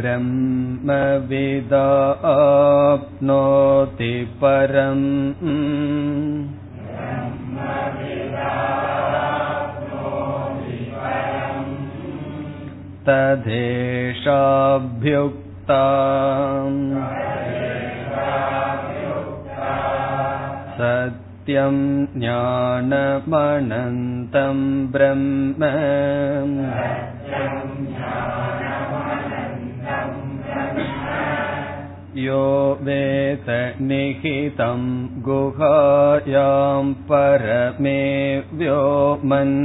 ब्रह्मविदा आप्नोति परम् तदेशाभ्युक्ता सत्यं ज्ञानमनन्तं ब्रह्म यो वेत निहितं गुहायां परमे व्योमन्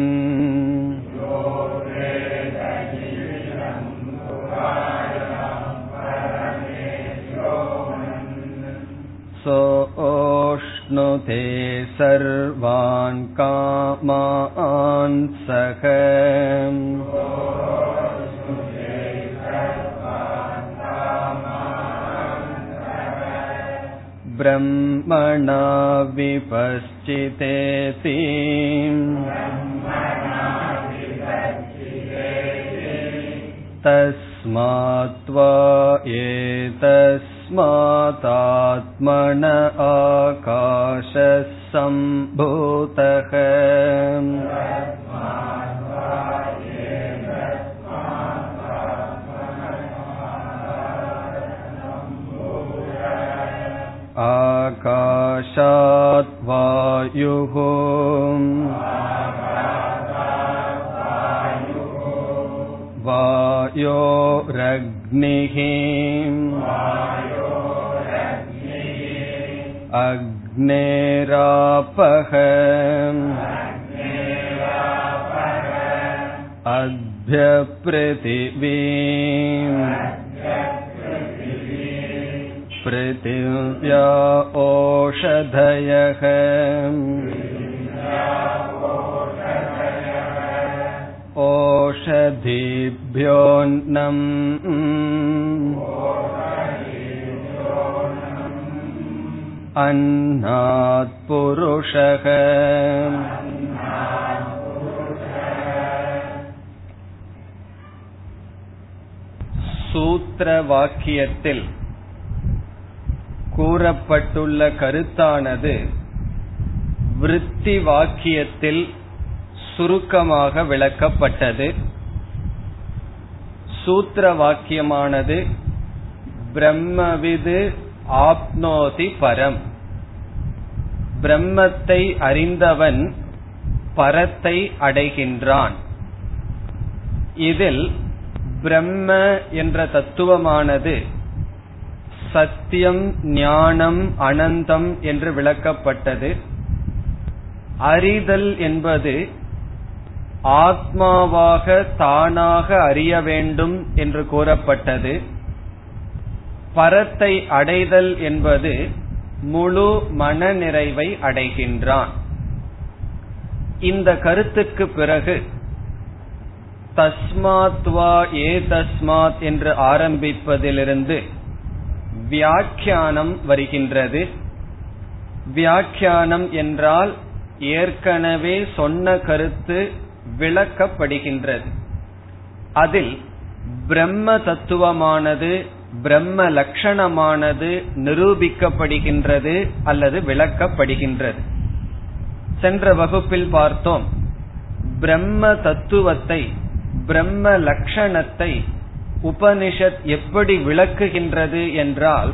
सोऽश्नुते सर्वान् कामान् सह ब्रह्मणा विपश्चितेति। तस्मात्त्वा एतस्मादात्मन आकाशः सम्भूतः आकाशात् वायुः वायोरग्निः अग्नेरापः अभ्यपृथिवीम् पृथिव्या ओषधयः ओषधीभ्योऽन्नम् अन्नात् पुरुषः சூத்திர வாக்கியத்தில் கூறப்பட்டுள்ள கருத்தானது விருத்தி வாக்கியத்தில் சுருக்கமாக விளக்கப்பட்டது. சூத்திர வாக்கியமானது பிரம்மவிது ஆப்னோதி பரம். பிரம்மத்தை அறிந்தவன் பரத்தை அடைகின்றான். இதில் பிரம்ம என்ற தத்துவமானது சத்தியம் ஞானம் அனந்தம் என்று விளக்கப்பட்டது. அறிதல் என்பது ஆத்மாவாக தானாக அறிய வேண்டும் என்று கூறப்பட்டது. பரத்தை அடைதல் என்பது முழு மன நிறைவை அடைகின்றான். இந்த கருத்துக்கு பிறகு தஸ்மாத்வா ஏ தஸ்மாத் என்று ஆரம்பிப்பதிலிருந்து வியாக்கியானம் வருகின்றது. வியாக்கியானம் என்றால் ஏற்கனவே சொன்ன கருத்து விளக்கப்படுகின்றது. அதில் பிரம்ம தத்துவமானது பிரம்ம லட்சணமானது நிரூபிக்கப்படுகின்றது அல்லது விளக்கப்படுகின்றது. சென்ற வகுப்பில் பார்த்தோம். பிரம்ம தத்துவத்தை பிரம்ம லட்சணத்தை உபனிஷத் எப்படி விளக்குகின்றது என்றால்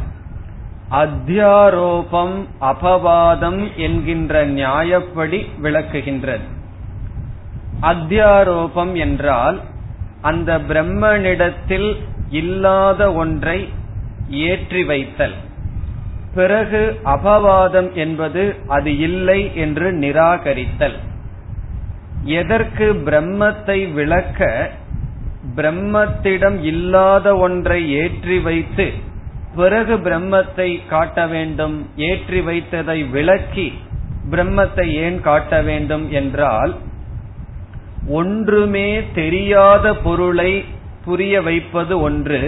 அத்தியாரோபம் அபவாதம் என்கின்ற நியாயப்படி விளக்குகின்றது. அத்தியாரோபம் என்றால் அந்த பிரம்மனிடத்தில் இல்லாத ஒன்றை ஏற்றி வைத்தல். பிறகு அபவாதம் என்பது அது இல்லை என்று நிராகரித்தல். எதற்கு பிரம்மத்தை விளக்க பிரம்மத்திடம் இல்லாத ஒன்றை ஏற்றி வைத்து பிறகு பிரம்மத்தை காட்ட வேண்டும் ஏற்றி வைத்ததை விளக்கி பிரம்மத்தை ஏன் காட்ட வேண்டும் என்றால் ஒன்றுமே தெரியாத பொருளை புரிய வைப்பது ஒன்று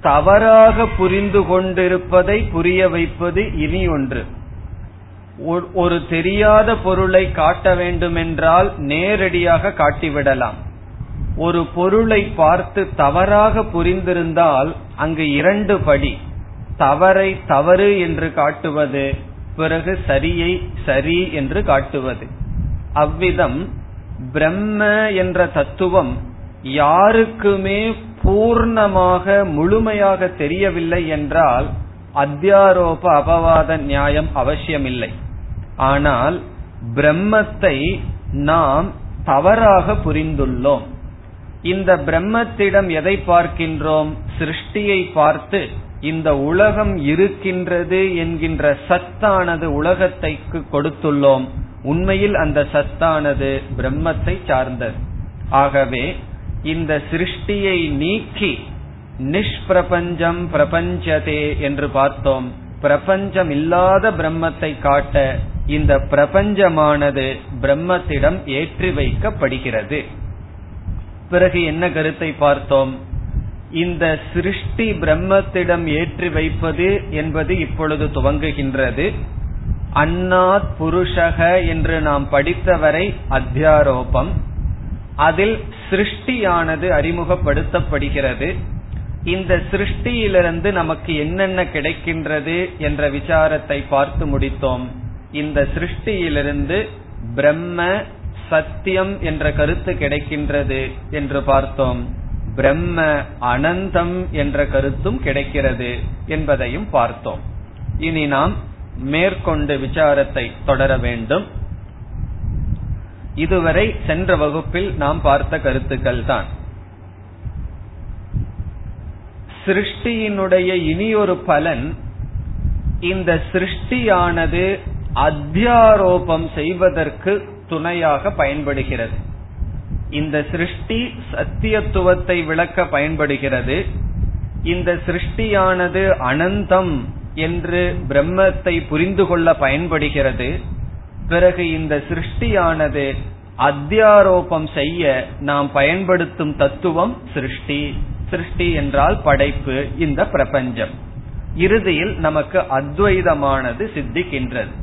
தவறாக புரிந்து கொண்டிருப்பதை புரிய வைப்பது இனி ஒன்று. ஒரு தெரியாத பொருளை காட்ட வேண்டுமென்றால் நேரடியாக காட்டிவிடலாம். ஒரு பொருளை பார்த்து தவறாக புரிந்திருந்தால் அங்கு இரண்டு படி. தவறை தவறு என்று காட்டுவது பிறகு சரியை சரி என்று காட்டுவது. அவ்விதம் பிரம்ம என்ற தத்துவம் யாருக்குமே பூர்ணமாக முழுமையாக தெரியவில்லை என்றால் அத்தியாரோப அபவாத நியாயம் அவசியமில்லை. ஆனால் பிரம்மத்தை நாம் தவறாக புரிந்துள்ளோம். இந்த பிரம்மத்திடம் எதை பார்க்கின்றோம்? சிருஷ்டியை பார்த்து இந்த உலகம் இருக்கின்றது என்கின்ற சத்தானது உலகத்தைக்கு கொடுத்துள்ளோம். உண்மையில் அந்த சத்தானது பிரம்மத்தை சார்ந்தது. ஆகவே இந்த சிருஷ்டியை நீக்கி நிஷ்பிரபஞ்சம் பிரபஞ்சதே என்று பார்த்தோம். பிரபஞ்சம் இல்லாத பிரம்மத்தை காட்ட இந்த பிரபஞ்சமானது பிரம்மத்திடம் ஏற்றி வைக்கப்படுகிறது. பிறகு என்ன கருத்தை பார்த்தோம்? இந்த சிருஷ்டி பிரம்மத்திடம் ஏற்றி வைப்பது என்பது இப்பொழுது துவங்குகின்றது. அன்னாத் புருஷக என்று நாம் படித்தவரை அத்தியாரோபம். அதில் சிருஷ்டியானது அறிமுகப்படுத்தப்படுகிறது. இந்த சிருஷ்டியிலிருந்து நமக்கு என்னென்ன கிடைக்கின்றது என்ற விசாரத்தை பார்த்து முடித்தோம். இந்த சிருஷ்டியிலிருந்து பிரம்ம சத்தியம் என்ற கருத்து கிடைக்கின்றது என்று பார்த்தோம். பிரம்ம அனந்தம் என்ற கருத்தும் கிடைக்கிறது என்பதையும் பார்த்தோம். இனி நாம் மேற்கொண்டு விசாரத்தை தொடர வேண்டும். இதுவரை சென்ற வகுப்பில் நாம் பார்த்த கருத்துக்கள் தான். சிருஷ்டியினுடைய இனியொரு பலன் இந்த சிருஷ்டியானது அத்தியாரோபம் செய்வதற்கு துணையாக பயன்படுகிறது. இந்த சிருஷ்டி சத்தியத்துவத்தை விளக்க பயன்படுகிறது. இந்த சிருஷ்டியானது அனந்தம் என்று பிரம்மத்தை புரிந்து கொள்ள பயன்படுகிறது. பிறகு இந்த சிருஷ்டியானது அத்தியாரோபம் செய்ய நாம் பயன்படுத்தும் தத்துவம் சிருஷ்டி. சிருஷ்டி என்றால் படைப்பு இந்த பிரபஞ்சம். இறுதியில் நமக்கு அத்வைதமானது சித்திக்கின்றது.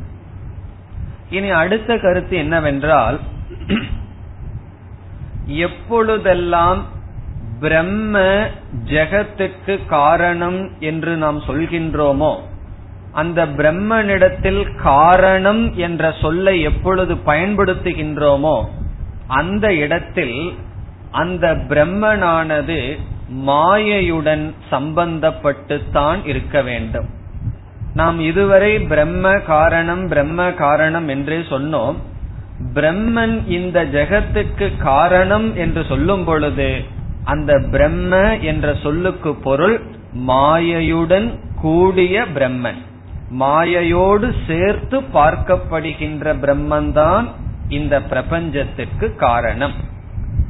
இனி அடுத்த கருத்து என்னவென்றால் எப்பொழுதெல்லாம் பிரம்ம ஜெகத்துக்கு காரணம் என்று நாம் சொல்கின்றோமோ அந்த பிரம்மனிடத்தில் காரணம் என்ற சொல்லை எப்பொழுது பயன்படுத்துகின்றோமோ அந்த இடத்தில் அந்த பிரம்மனானது மாயையுடன் சம்பந்தப்பட்டுத்தான் இருக்க வேண்டும். நாம் இதுவரை பிரம்ம காரணம் பிரம்ம காரணம் என்றே சொன்னோம். பிரம்மன் இந்த ஜெகத்துக்கு காரணம் என்று சொல்லும் பொழுது அந்த பிரம்ம என்ற சொல்லுக்கு பொருள் மாயையுடன் கூடிய பிரம்மன். மாயையோடு சேர்த்து பார்க்கப்படுகின்ற பிரம்மன்தான் இந்த பிரபஞ்சத்திற்கு காரணம்.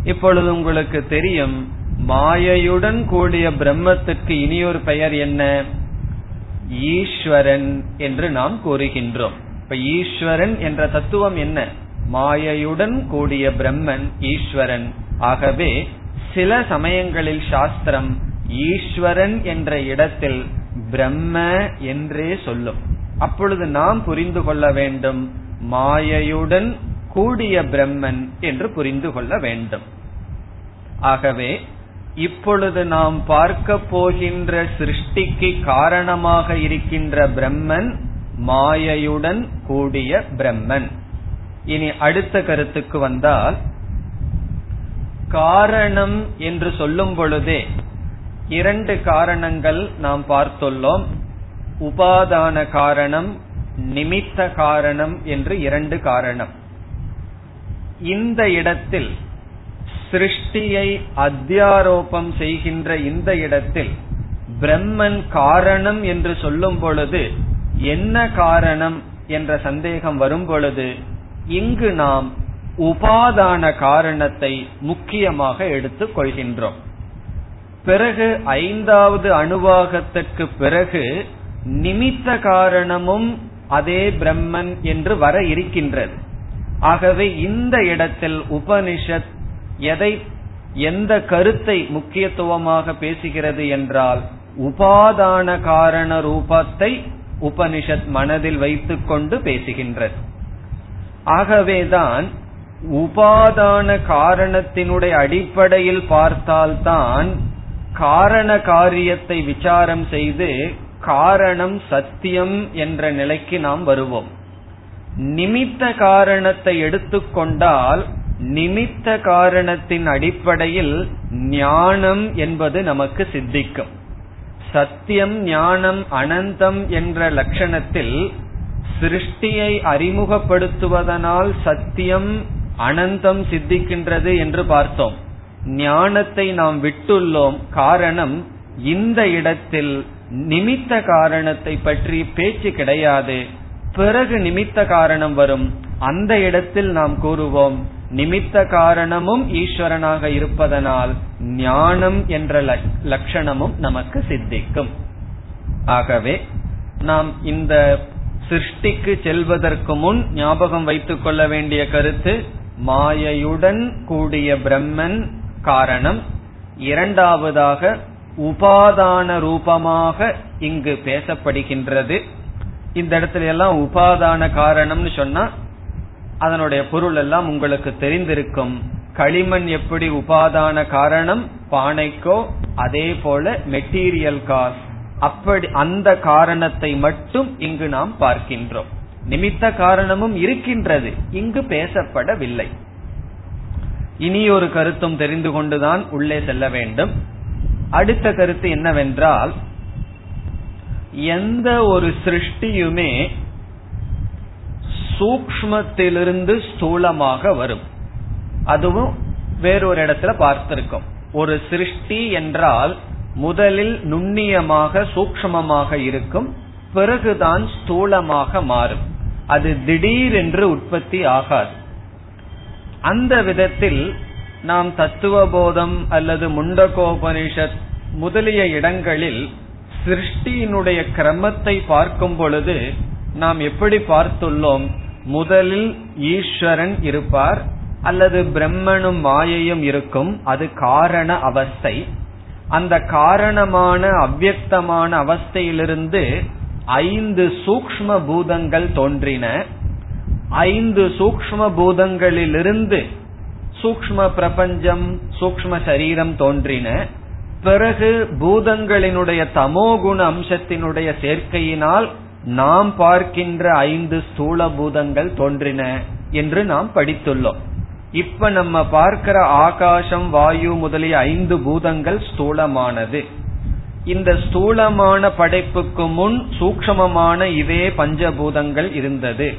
இப்பொழுது உங்களுக்கு தெரியும் மாயையுடன் கூடிய பிரம்மத்துக்கு இனியொரு பெயர் என்ன? ஈஸ்வரன் என்று நாம் கூறுகின்றோம். இப்ப ஈஸ்வரன் என்ற தத்துவம் என்ன? மாயையுடன் கூடிய பிரம்மன் ஈஸ்வரன். ஆகவே சில சமயங்களில் சாஸ்திரம் ஈஸ்வரன் என்ற இடத்தில் பிரம்ம என்றே சொல்லும். அப்பொழுது நாம் புரிந்து கொள்ள வேண்டும் மாயையுடன் கூடிய பிரம்மன் என்று புரிந்து கொள்ள வேண்டும். ஆகவே இப்பொழுது நாம் பார்க்க போகின்ற சிருஷ்டிக்கு காரணமாக இருக்கின்ற பிரம்மன் மாயையுடன் கூடிய பிரம்மன். இனி அடுத்த கருத்துக்கு வந்தால் காரணம் என்று சொல்லும் பொழுதே இரண்டு காரணங்கள் நாம் பார்த்துள்ளோம். உபாதான காரணம் நிமித்த காரணம் என்று இரண்டு காரணம். இந்த இடத்தில் சிருஷ்டியை அத்தியாரோபம் செய்கின்ற இந்த இடத்தில் பிரம்மன் காரணம் என்று சொல்லும் பொழுது என்ன காரணம் என்ற சந்தேகம் வரும் பொழுது இங்கு நாம் உபாதான காரணத்தை முக்கியமாக எடுத்துக் கொள்கின்றோம். பிறகு ஐந்தாவது அணுவாகத்திற்கு பிறகு நிமித்த காரணமும் அதே பிரம்மன் என்று வர இருக்கின்றது. ஆகவே இந்த இடத்தில் உபனிஷத் எதை எந்த கருத்தை முக்கியத்துவமாக பேசுகிறது என்றால் உபாதான காரண ரூபத்தை உபனிஷத் மனதில் வைத்துக் கொண்டு பேசுகின்றது. ஆகவேதான் உபாதான காரணத்தினுடைய அடிப்படையில் பார்த்தால்தான் காரண காரியத்தை விசாரம் செய்து காரணம் சத்தியம் என்ற நிலைக்கு நாம் வருவோம். நிமித்த காரணத்தை எடுத்துக்கொண்டால் நிமித்த காரணத்தின் அடிப்படையில் ஞானம் என்பது நமக்கு சித்திக்கும். சத்தியம் ஞானம் அனந்தம் என்ற லட்சணத்தில் சிருஷ்டியை அறிமுகப்படுத்துவதனால் சத்தியம் அனந்தம் சித்திக்கின்றது என்று பார்த்தோம். ஞானத்தை நாம் விட்டுள்ளோம். காரணம் இந்த இடத்தில் நிமித்த காரணத்தை பற்றி பேச்சு கிடையாது. பிறகு நிமித்த காரணம் வரும். அந்த இடத்தில் நாம் கூறுவோம் நிமித்த காரணமும் ஈஸ்வரனாக இருப்பதனால் ஞானம் என்ற லட்சணமும் நமக்கு சித்திக்கும். ஆகவே நாம் இந்த சிருஷ்டிக்கு செல்வதற்கு முன் ஞாபகம் வைத்துக் கொள்ள வேண்டிய கருத்து மாயையுடன் கூடிய பிரம்மன் காரணம். இரண்டாவதாக உபாதான ரூபமாக இங்கு பேசப்படுகின்றது. இந்த இடத்துல எல்லாம் உபாதான காரணம்னு சொன்னா அதனுடைய பொருள் எல்லாம் உங்களுக்கு தெரிந்திருக்கும். களிமண் எப்படி உபாதான காரணம்? பானைக்கோ அதே போல மெட்டீரியல் காஸ். அப்படி அந்த காரணத்தை மட்டும் இங்கு நாம் பார்க்கின்றோம். நிமித்த காரணமும் இருக்கின்றது. இங்கு பேசப்படவில்லை. இனி ஒரு கருத்தும் தெரிந்து கொண்டுதான் உள்ளே செல்ல வேண்டும். அடுத்த கருத்து என்னவென்றால் எந்த ஒரு சிருஷ்டியுமே சூக்மத்திலிருந்து ஸ்தூலமாக வரும். அதுவும் வேறொரு இடத்துல பார்த்திருக்கோம். ஒரு சிருஷ்டி என்றால் முதலில் நுண்ணியமாக சூக்மமாக இருக்கும் பிறகுதான் ஸ்தூலமாக மாறும். அது திடீர் என்று உற்பத்தி ஆகாது. அந்த விதத்தில் நாம் தத்துவ போதம் அல்லது முண்டகோபனிஷத் முதலிய இடங்களில் சிருஷ்டியினுடைய கிரமத்தை பார்க்கும் பொழுது நாம் எப்படி பார்த்துள்ளோம்? முதலில் ஈஸ்வரன் இருப்பார் அல்லது பிரம்மனும் மாயையும் இருக்கும் அது காரண அவஸ்தை. அந்த காரணமான அவ்வக்தமான அவஸ்தையிலிருந்து ஐந்து சூக்ம பூதங்கள் தோன்றின. ஐந்து சூக்ம பூதங்களிலிருந்து சூக்ம பிரபஞ்சம் சூக்ம சரீரம் தோன்றின. பிறகு பூதங்களினுடைய தமோகுண அம்சத்தினுடைய சேர்க்கையினால் நாம் பார்க்கின்ற ஐந்து ஸ்தூல பூதங்கள் தோன்றின என்று நாம் படித்துள்ளோம். இப்ப நம்ம பார்க்கிற ஆகாசம் வாயு முதலிய ஐந்து பூதங்கள் ஸ்தூலமானது. இந்த ஸ்தூலமான படைப்புக்கு முன் சூக்மமான இதே பஞ்சபூதங்கள் இருந்தது.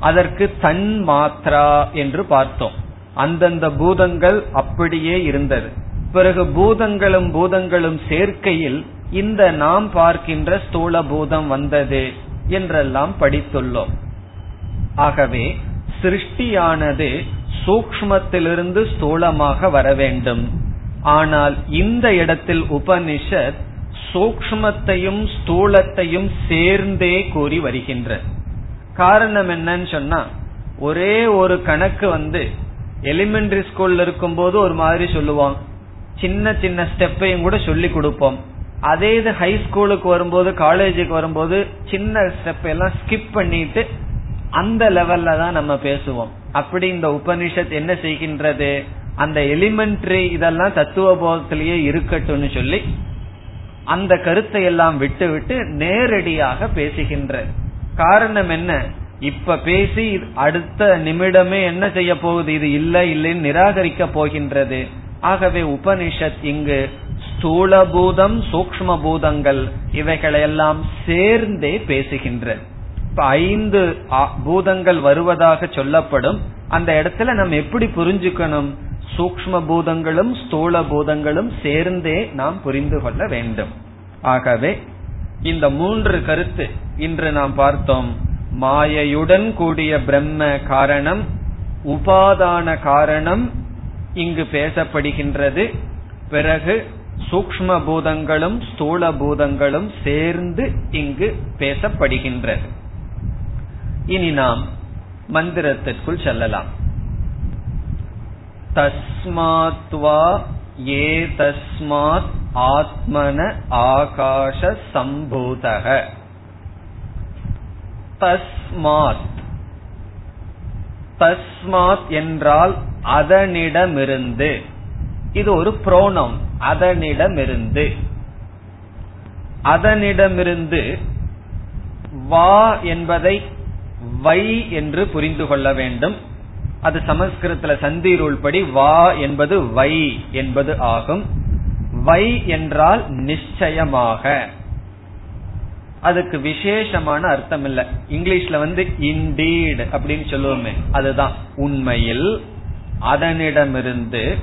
அதற்கு தன் மாத்ரா என்று பார்த்தோம். அந்தந்த பூதங்கள் அப்படியே இருந்தது. பிறகு பூதங்களும் பூதங்களும் சேர்க்கையில் இந்த நாம் பார்க்கின்ற ஸ்தூல பூதம் வந்தது என்றெல்லாம் படித்துள்ளோம். ஆகவே சிருஷ்டியானது சூக்மத்திலிருந்து ஸ்தூலமாக வர வேண்டும். ஆனால் இந்த இடத்தில் உபனிஷத் சூக்மத்தையும் ஸ்தூலத்தையும் சேர்ந்தே கூறி வருகின்ற காரணம் என்னன்னு சொன்னா ஒரே ஒரு கணக்கு வந்து எலிமெண்டரி ஸ்கூல்ல இருக்கும் போது ஒரு மாதிரி சொல்லுவோம் சின்ன சின்ன ஸ்டெப்பையும் கூட சொல்லி கொடுப்போம். அதே இது ஹை ஸ்கூலுக்கு வரும்போது காலேஜுக்கு வரும்போது சின்ன ஸ்டெப் எல்லாம் ஸ்கிப் பண்ணிட்டு அந்த லெவல்ல தான் நம்ம பேசுவோம். அப்படி இந்த உபனிஷத் என்ன செய்கின்றது? அந்த எலிமெண்டரி இதெல்லாம் தத்துவ போதத்திலேயே இருக்கட்டும்னு சொல்லி அந்த கருத்தை எல்லாம் விட்டு விட்டு நேரடியாக பேசுகின்ற காரணம் என்ன? இப்ப பேசி அடுத்த நிமிடமே என்ன செய்ய போகுது? இது இல்ல இல்லைன்னு நிராகரிக்க போகின்றது. ஆகவே உபனிஷத் இங்கு ஸ்தூல பூதம் சூக்ம பூதங்கள் இவைகளையெல்லாம் சேர்ந்தே பேசுகின்ற. இப்ப ஐந்து பூதங்கள் வருவதாக சொல்லப்படும். அந்த இடத்துல நம்ம எப்படி புரிஞ்சுக்கணும்? சூக்ம பூதங்களும் ஸ்தூல பூதங்களும் சேர்ந்தே நாம் புரிந்து கொள்ள வேண்டும். ஆகவே இந்த மூன்று கருத்து இன்று நாம் பார்த்தோம். மாயையுடன் கூடிய பிரம்ம காரணம் உபாதான காரணம் இங்கு பேசப்படுகின்றது. பிறகு சூக்ம பூதங்களும் ஸ்தூல பூதங்களும் சேர்ந்து இங்கு பேசப்படுகின்றது. இனி நாம் மந்திரத்திற்குள் செல்லலாம். தஸ்மாத்வா ஏ தஸ்மாத் ஆத்மன ஆகாஷ சம்பூதக. தஸ்மாத். தஸ்மாத் என்றால் அதனிடமிருந்து. இது ஒரு புரோனம். அதனிடமிருந்து. அதனிடமிருந்து வா என்பதை வை என்று புரிந்து கொள்ள வேண்டும். அது சமஸ்கிருதத்துல சந்தி படி வா என்பது வை என்பது ஆகும். வை என்றால் நிச்சயமாக. அதுக்கு விசேஷமான அர்த்தம் இல்ல இங்கிலீஷ்ல வந்து இன்டீட் அப்படின்னு சொல்லுவோமே. அதுதான் உண்மையில். அதனிடமிருந்து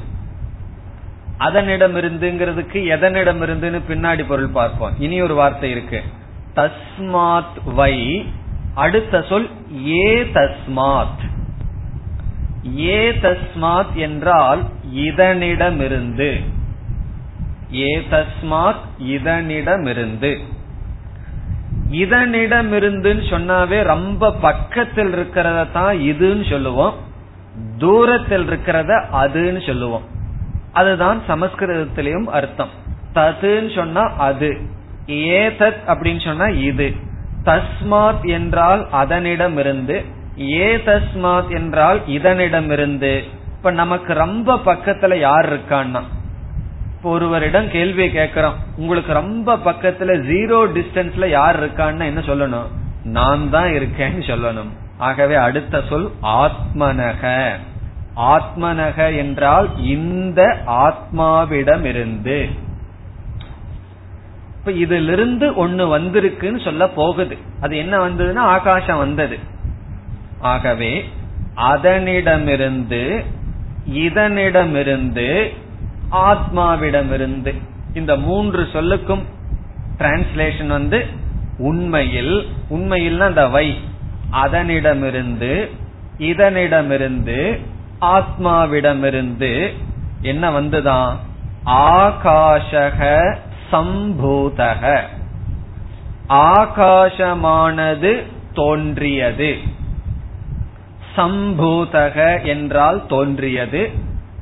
அதனிடமிருந்துங்கிறதுக்கு எதனிடமிருந்துன்னு பின்னாடி பொருள் பார்ப்போம். இனி ஒரு வார்த்தை இருக்கு. தஸ்மாத் வை. அடுத்த சொல் ஏ தஸ்மாத். ஏ தஸ்மாத் என்றால் இதனிடமிருந்து. ஏ தஸ்மாத் இதனிடமிருந்து. இதனிடமிருந்துன்னு சொன்னாவே ரொம்ப பக்கத்தில் இருக்கிறத தான் இதுன்னு சொல்லுவோம். தூரத்தில் இருக்கிறத அதுன்னு சொல்லுவோம். அதுதான் சமஸ்கிருதத்திலையும் அர்த்தம். ததுன்னு சொன்னா அது. ஏதத் அப்படின்னு சொன்னா இது. தஸ்மாத் என்றால் அதனிடமிருந்து ஏ தஸ்மாத் என்றால் இதனிடமிருந்து. இப்ப நமக்கு ரொம்ப பக்கத்துல யார் இருக்கான்னா? இப்போ ஒருவரிடம் கேள்வி கேட்கிறோம். உங்களுக்கு ரொம்ப பக்கத்துல ஜீரோ டிஸ்டன்ஸ்ல யார் இருக்கான்னு என்ன சொல்லணும்? நான் தான் இருக்கேன்னு சொல்லணும். ஆகவே அடுத்த சொல் ஆத்மனக. ஆத்மனக என்றால் இந்த ஆத்மாவிடமிருந்து. இப்ப இதிலிருந்து ஒன்னு வந்திருக்குன்னு சொல்ல போகுது. அது என்ன வந்ததுன்னா ஆகாசம் வந்தது. ஆகவே அதனிடமிருந்து இதனிடமிருந்து ஆத்மாவிடமிருந்து இந்த மூன்று சொல்லுக்கும் டிரான்ஸ்லேஷன் வந்து உண்மையில் உண்மையில் அந்த வை. அதனிடமிருந்து இதனிடமிருந்து ஆத்மாவிடமிருந்து என்ன வந்துதான் ஆகாஷக சம்பூதக. ஆகாசமானது தோன்றியது. சம்பூதக என்றால் தோன்றியது.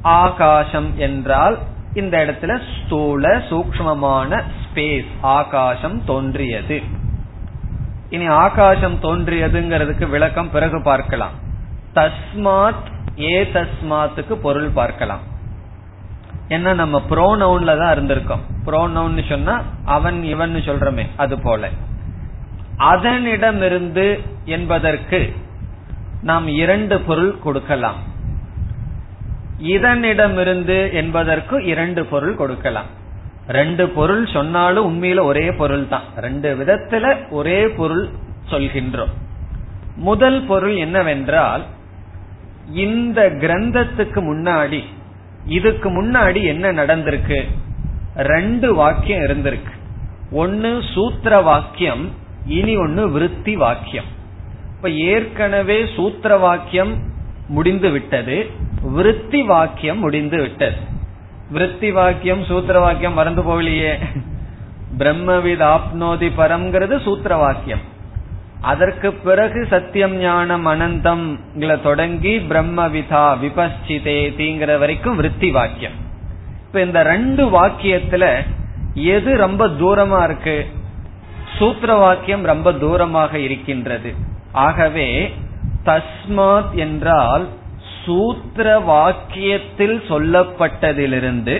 ஆகாசம் என்றால் இந்த இடத்துல ஸ்தூல சூக்மமான ஸ்பேஸ் ஆகாசம் தோன்றியது. இனி ஆகாசம் தோன்றியதுங்கிறதுக்கு விளக்கம் பிறகு பார்க்கலாம். தஸ்மாத் ஏ தஸ்மாத்துக்கு பொருள் பார்க்கலாம். என்ன நம்ம ப்ரோனவுன்ல தான் இருந்திருக்கோம். ப்ரோனவுன் சொன்னா அவன் இவன் சொல்றமே அது போல. அதனிடமிருந்து என்பதற்கு நாம் இரண்டு பொருள் கொடுக்கலாம். இதனிடமிருந்து என்பதற்கு இரண்டு பொருள் கொடுக்கலாம். ரெண்டு பொருள் சொன்னாலும் உண்மையில ஒரே பொருள் தான். ரெண்டு விதத்துல ஒரே பொருள் சொல்கின்றோம். முதல் பொருள் என்னவென்றால் இந்த கிரந்தத்துக்கு முன்னாடி இதுக்கு முன்னாடி என்ன நடந்திருக்கு? ரெண்டு வாக்கியம் இருந்திருக்கு. ஒன்னு சூத்திர வாக்கியம் இனி ஒன்னு விருத்தி வாக்கியம். இப்ப ஏற்கனவே சூத்திர வாக்கியம் முடிந்து விட்டது விருத்தி வாக்கியம் முடிந்து விட்டது. விருத்தி வாக்கியம் சூத்திர வாக்கியம் மறந்து போகலையே. பிரம்மவித் ஆப்னோதி பரம்ங்கிறது சூத்திர வாக்கியம். அதற்கு பிறகு சத்தியம் ஞானம் அனந்தம் தொடங்கி பிரம்மவிதா விபஸ்சிதேதிங்கிற வரைக்கும் விருத்தி வாக்கியம். இப்ப இந்த ரெண்டு வாக்கியத்துல எது ரொம்ப தூரமா இருக்கு? சூத்திர வாக்கியம் ரொம்ப தூரமாக இருக்கின்றது. ஆகவே தஸ்மாத் என்றால் சூத்திர வாக்கியத்தில் சொல்லப்பட்டதிலிருந்து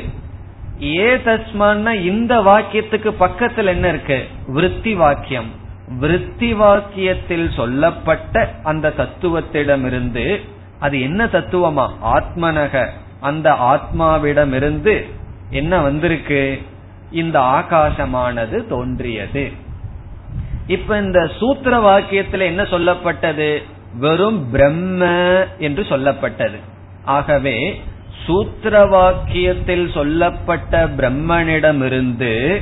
ஏ தஸ்மான்னா இந்த வாக்கியத்துக்கு பக்கத்தில் என்ன இருக்கு? விருத்தி வாக்கியம். விருத்தி வாக்கியத்தில் சொல்லப்பட்ட அந்த தத்துவத்திடமிருந்து அது என்ன தத்துவமா? ஆத்மனக. அந்த ஆத்மாவிடமிருந்து என்ன வந்திருக்கு? இந்த ஆகாசமானது தோன்றியது. இப்ப இந்த சூத்திர வாக்கியத்துல என்ன சொல்லப்பட்டது? வெறும் பிரம்ம என்று சொல்லப்பட்டது. ஆகவே சூத்திர வாக்கியத்தில் சொல்லப்பட்ட பிரம்மனிடமிருந்து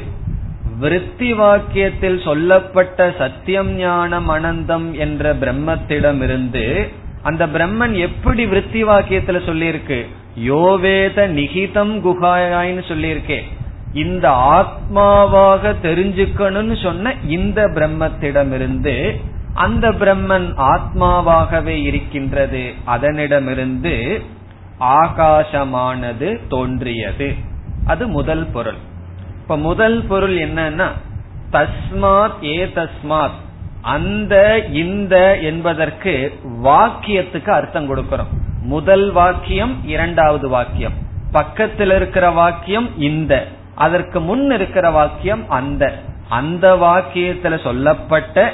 விருத்தி வாக்கியத்தில் சொல்லப்பட்ட சத்தியம் ஞானம் அனந்தம் என்ற பிரம்மத்திடமிருந்து அந்த பிரம்மன் எப்படி விருத்தி வாக்கியத்துல சொல்லியிருக்கு? யோவேத நிகிதம் குகாயின்னு சொல்லியிருக்கேன் இந்த ஆத்மாவாக தெரிஞ்சுக்கணும்னு சொன்ன இந்த பிரம்மத்திடமிருந்து அந்த பிரம்மன் ஆத்மாவாகவே இருக்கின்றது. அதனிடமிருந்து ஆகாசமானது தோன்றியது. அது முதல் பொருள். இப்ப முதல் பொருள் என்னன்னா தஸ்மாத் ஏ தஸ்மாத். அந்த இந்த என்பதற்கு வாக்கியத்துக்கு அர்த்தம் கொடுக்கிறோம். முதல் வாக்கியம் இரண்டாவது வாக்கியம். பக்கத்தில் இருக்கிற வாக்கியம் இந்த. அதற்கு முன் இருக்கிற வாக்கியம் அந்த. அந்த வாக்கியத்துல சொல்லப்பட்ட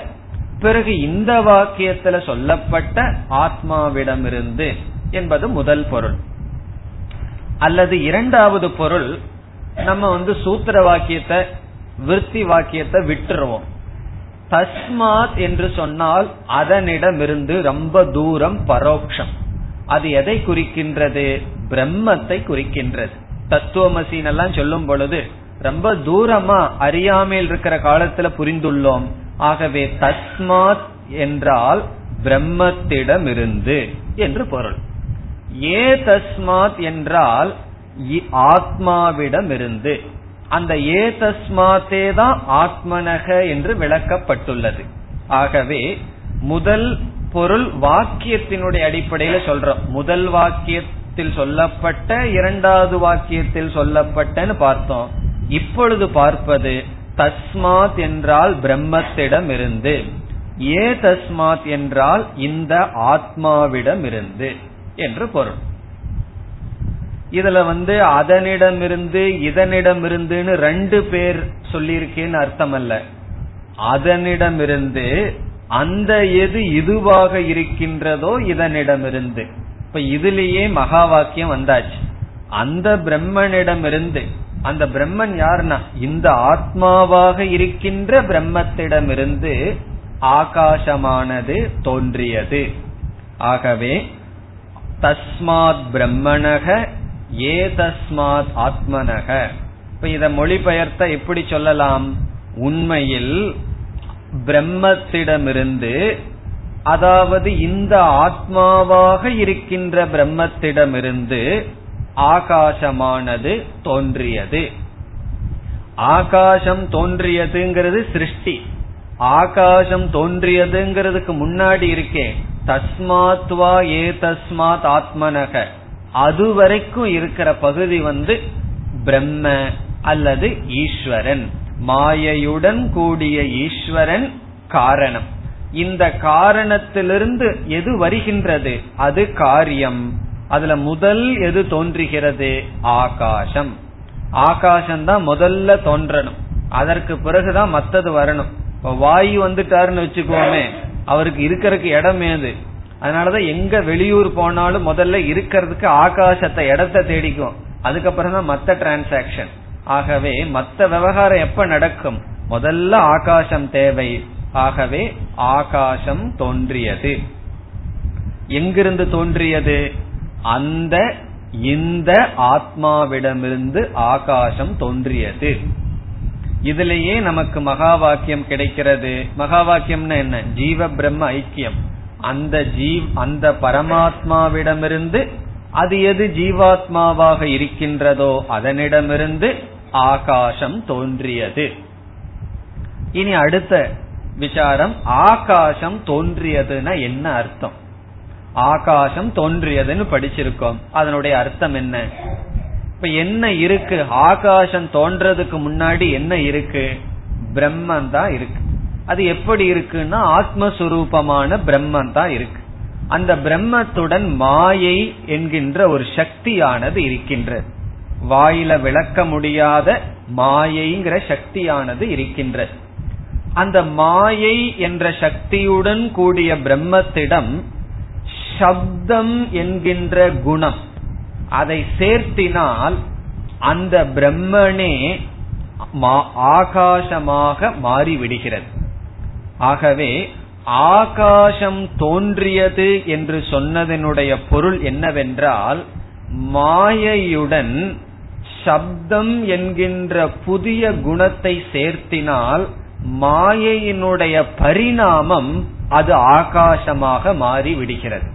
பிறகு இந்த வாக்கியத்துல சொல்லப்பட்ட ஆத்மாவிடமிருந்து என்பது முதல் பொருள். அல்லது இரண்டாவது பொருள் நம்ம வந்து சூத்திர வாக்கியத்தை விற்பி வாக்கியத்தை விட்டுருவோம். தஸ்மாத் என்று சொன்னால் அதனிடமிருந்து ரொம்ப தூரம் பரோக்ஷம். அது எதை குறிக்கின்றது? பிரம்மத்தை குறிக்கின்றது. தத்துவமசின் எல்லாம் சொல்லும் பொழுது ரொம்ப தூரமா அறியாமையில் இருக்கிற காலத்துல புரிந்துள்ளோம். ஆகவே தஸ்மாத் என்றால் பிரம்மத்திடமிருந்து என்று பொருள். ஏ தஸ்மாத் என்றால் ஆத்மாவிடமிருந்து. அந்த ஏ தான் ஆத்மனக என்று விளக்கப்பட்டுள்ளது. ஆகவே முதல் பொருள் வாக்கியத்தினுடைய அடிப்படையில சொல்றோம். முதல் வாக்கியத்தில் சொல்லப்பட்ட இரண்டாவது வாக்கியத்தில் சொல்லப்பட்டன்னு பார்த்தோம். இப்பொழுது பார்ப்பது தஸ்மாத் என்றால் பிரம்மத்திடம் இருந்து ஏ தஸ்மாத் என்றால் இந்த ஆத்மாவிடம் இருந்து என்று பொருள். இதுல வந்து அதனிடமிருந்து இதனிடமிருந்துன்னு ரெண்டு பேர் சொல்லியிருக்கேன்னு அர்த்தம் அல்ல அதனிடமிருந்து அந்த எது இதுவாக இருக்கின்றதோ இதனிடமிருந்து. இப்ப இதுலேயே மகா வாக்கியம் வந்தாச்சு. அந்த பிரம்மனிடமிருந்து அந்த பிரம்மன் யாருன்னா? இந்த ஆத்மாவாக இருக்கின்ற பிரம்மத்திடமிருந்து ஆகாசமானது தோன்றியது. ஆகவே தஸ்மாத் பிரம்மணக ஏ தஸ்மாத் ஆத்மனக. இப்ப இத மொழிபெயர்த்த எப்படி சொல்லலாம்? உண்மையில் பிரம்மத்திடமிருந்து அதாவது இந்த ஆத்மாவாக இருக்கின்ற பிரம்மத்திடமிருந்து ஆகாசமானது தோன்றியது. ஆகாசம் தோன்றியதுங்கிறது சிருஷ்டி. ஆகாசம் தோன்றியதுங்கிறதுக்கு முன்னாடி இருக்கே. தஸ்மாத்வா ஏ தஸ்மாத் ஆத்மனக. அது வரைக்கும் இருக்கிற பகுதி வந்து பிரம்ம அல்லது ஈஸ்வரன். மாயையுடன் கூடிய ஈஸ்வரன் காரணம். இந்த காரணத்திலிருந்து எது வருகின்றது? அது காரியம். அதுல முதல் எது தோன்றுகிறது? ஆகாசம். ஆகாசம் தான் முதல்ல தோன்றணும். அதற்கு பிறகுதான் மத்தது வரணும். இப்ப வாயு வந்துட்டாருன்னு வச்சுக்கோமே அவருக்கு இருக்கிறதுக்கு இடம் ஏது? அதனாலதான் எங்க வெளியூர் போனாலும் முதல்ல இருக்கிறதுக்கு ஆகாசத்தை இடத்தை தேடிக்கும் அதுக்கப்புறம் தான் மத்த டிரான்சாக்சன் ஆகவே மத்த விவகாரம் எப்ப நடக்கும்? முதல்ல ஆகாசம் தேவை. ஆகவே ஆகாசம் தோன்றியது. எங்கிருந்து தோன்றியது? அந்த இந்த ஆத்மாவிடமிருந்து ஆகாசம் தோன்றியது. இதுலேயே நமக்கு மகா வாக்கியம் கிடைக்கிறது. மகா வாக்கியம்னா என்ன? ஜீவ பிரம்ம ஐக்கியம். அந்த ஜீவ் அந்த பரமாத்மாவிடமிருந்து அது எது ஜீவாத்மாவாக இருக்கின்றதோ அதனிடமிருந்து ஆகாசம் தோன்றியது. இனி அடுத்த விசாரம் ஆகாசம் தோன்றியதுன்னா என்ன அர்த்தம்? ஆகாசம் தோன்றியதுன்னு படிச்சிருக்கோம். அதனுடைய அர்த்தம் என்ன? இப்ப என்ன இருக்கு? ஆகாசம் தோன்றதுக்கு முன்னாடி என்ன இருக்கு? பிரம்மன் தான் இருக்கு. அது எப்படி இருக்குன்னா ஆத்மஸ்வரூபமான பிரம்மன் தான் இருக்கு. அந்த பிரம்மத்துடன் மாயை என்கின்ற ஒரு சக்தியானது இருக்கின்றது. வாயில விளக்க முடியாத மாயைங்கிற சக்தியானது இருக்கின்றது. அந்த மாயை என்ற சக்தியுடன் கூடிய பிரம்மத்திடம் சப்தம் என்கின்ற குணம். அதை சேர்த்தினால் அந்த பிரம்மனே ஆகாசமாக மாறிவிடுகிறது. ஆகவே ஆகாசம் தோன்றியது என்று சொன்னதனுடைய பொருள் என்னவென்றால் மாயையுடன் சப்தம் என்கின்ற புதிய குணத்தை சேர்த்தினால் மாயையினுடைய பரிணாமம் அது ஆகாசமாக மாறி விடுகிறது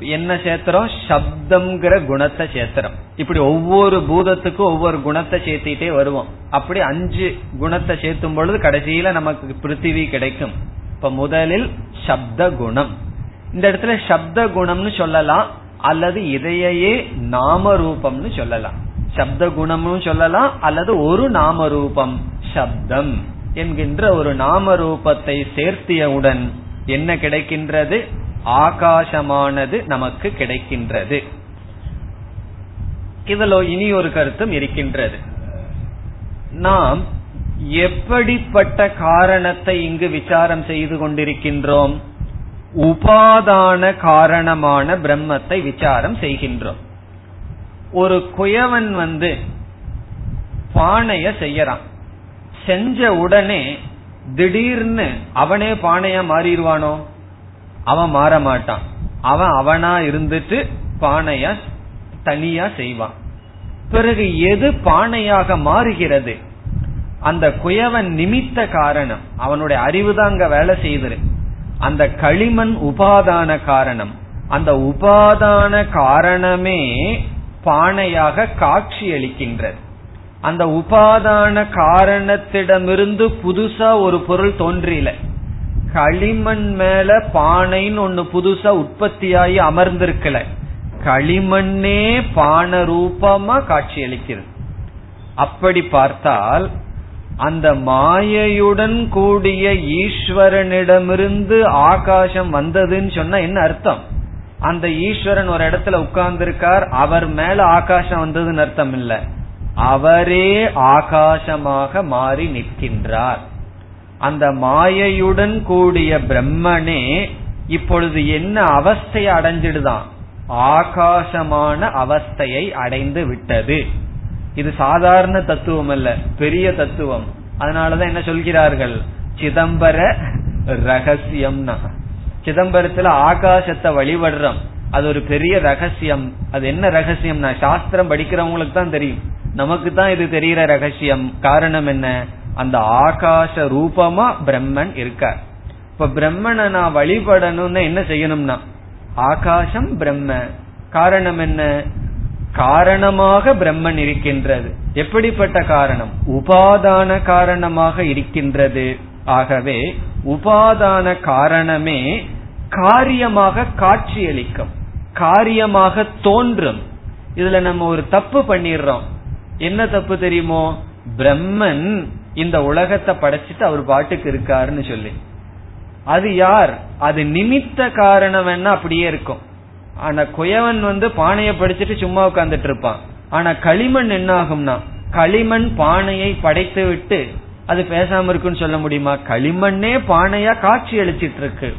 என்ன சேத்திரம்? சப்தம்ங்கிற குணத்தை சேத்திரம். இப்படி ஒவ்வொரு பூதத்துக்கும் ஒவ்வொரு குணத்தை சேர்த்திட்டே வருவோம். அப்படி அஞ்சு குணத்தை சேர்த்தும் பொழுது கடைசியில நமக்கு பிருத்திவி கிடைக்கும். இப்ப முதலில் சப்த குணம். இந்த இடத்துல சப்த குணம்னு சொல்லலாம் அல்லது இதையே நாம ரூபம்னு சொல்லலாம். சப்த குணம்னு சொல்லலாம் அல்லது ஒரு நாம ரூபம் சப்தம் என்கின்ற ஒரு நாம ரூபத்தை சேர்த்தியவுடன் என்ன கிடைக்கின்றது? ஆகாசமானது நமக்கு கிடைக்கின்றது. இதுல இனி ஒரு கருத்தும் இருக்கின்றது. நாம் எப்படிப்பட்ட காரணத்தை இங்கு விசாரம் செய்து கொண்டிருக்கின்றோம்? உபாதான காரணமான பிரம்மத்தை விசாரம் செய்கின்றோம். ஒரு குயவன் வந்து பானைய செய்யறான். செஞ்ச உடனே திடீர்னு அவனே பானையா மாறிடுவானோ? அவன் மாற மாட்டான். அவன் அவனா இருந்துட்டு பானைய தனியா செய்வான். பிறகு எது பானையாக மாறுகிறது? அந்த குயவன் நிமித்த காரணம். அவனுடைய அறிவு தான் அங்க வேலை செய்தது அந்த களிமண் உபாதான காரணம். அந்த உபாதான காரணமே பானையாக காட்சி அளிக்கின்றது. அந்த உபாதான காரணத்திடமிருந்து புதுசா ஒரு பொருள் தோன்றில. களிமண் மேல பானைன்னு ஒண்ணு புதுசா உற்பத்தியாகி அமர்ந்திருக்கல. களிமண்ணே பான ரூபமா காட்சி அளிக்கிறது அப்படி பார்த்தால் அந்த மாயையுடன் கூடிய ஈஸ்வரனிடமிருந்து ஆகாசம் வந்ததுன்னு சொன்னா என்ன அர்த்தம்? அந்த ஈஸ்வரன் ஒரு இடத்துல உட்கார்ந்திருக்கார் அவர் மேல ஆகாசம் வந்ததுன்னு அர்த்தம் இல்ல. அவரே ஆகாசமாக மாறி நிற்கின்றார். அந்த மாயையுடன் கூடிய பிரம்மனே இப்பொழுது என்ன அவஸ்தையை அடைஞ்சிடுதான்? ஆகாசமான அவஸ்தையை அடைந்து விட்டது. இது சாதாரண தத்துவம் அல்ல பெரிய தத்துவம். அதனாலதான் என்ன சொல்கிறார்கள்? சிதம்பர ரகசியம்னா. சிதம்பரத்துல ஆகாசத்தை வழிபடுறோம். அது ஒரு பெரிய ரகசியம். அது என்ன ரகசியம்னா சாஸ்திரம் படிக்கிறவங்களுக்கு தான் தெரியும். நமக்கு தான் இது தெரிகிற ரகசியம். காரணம் என்ன? அந்த ஆகாச ரூபமா பிரம்மன் இருக்கார். இப்ப பிரம்மனை நான் வழிபடணும்னா என்ன செய்யணும்னா ஆகாசம் பிரம்ம. காரணம் என்ன? காரணமாக பிரம்மன் இருக்கின்றது. எப்படிப்பட்ட காரணம்? உபாதான காரணமாக இருக்கின்றது. ஆகவே உபாதான காரணமே காரியமாக காட்சியளிக்கும். காரியமாக தோன்றும். இதுல நம்ம ஒரு தப்பு பண்ணிடுறோம். என்ன தப்பு தெரியுமோ? பிரம்மன் இந்த உலகத்தை படைச்சிட்டு அவர் பாட்டுக்கு இருக்காருன்னு சொல்லி. அது யார்? அது நிமித்த காரணம் வேணா அப்படியே இருக்கும். ஆனா குயவன் வந்து பானையை படிச்சுட்டு சும்மா உட்கார்ந்துட்டு இருப்பான். ஆனா களிமண் என்ன ஆகும்னா களிமண் பானையை படைத்து விட்டு அது பேசாம இருக்குன்னு சொல்ல முடியுமா? களிமண்ணே பானையா காட்சி அளிச்சிட்டு இருக்கு.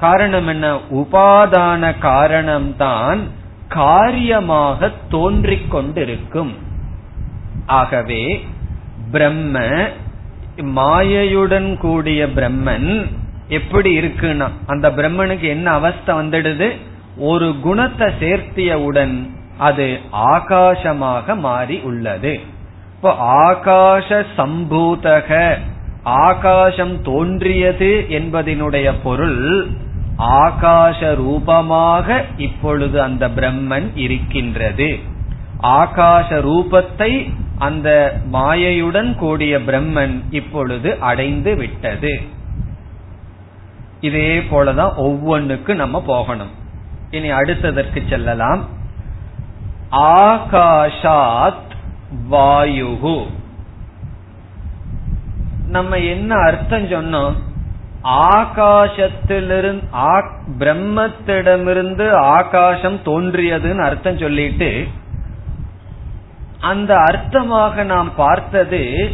காரணம் என்ன? உபாதான காரணம் தான் காரியமாக தோன்றிக் கொண்டிருக்கும். ஆகவே பிரம்ம மாயையுடன் கூடிய பிரம்மன் எப்படி இருக்குன்னா அந்த பிரம்மனுக்கு என்ன அவஸ்தை வந்துடுது? ஒரு குணத்தை சேர்த்தியவுடன் அது ஆகாசமாக மாறி உள்ளது. இப்போ ஆகாச சம்பூதக ஆகாசம் தோன்றியது என்பதனுடைய பொருள் ஆகாச ரூபமாக இப்பொழுது அந்த பிரம்மன் இருக்கின்றது. ஆகாச ரூபத்தை அந்த மாயையுடன் கூடிய பிரம்மன் இப்பொழுது அடைந்து விட்டது. இதே போலதான் ஒவ்வொன்னுக்கு நம்ம போகணும். இனி அடுத்ததற்கு செல்லலாம். ஆகாஷாத் வாயுகு நம்ம என்ன அர்த்தம் சொன்னோம்? ஆகாசத்திலிருந்து பிரம்மத்திடமிருந்து ஆகாசம் தோன்றியதுன்னு அர்த்தம் சொல்லிட்டு அந்த அர்த்தமாக நாம் பார்த்தது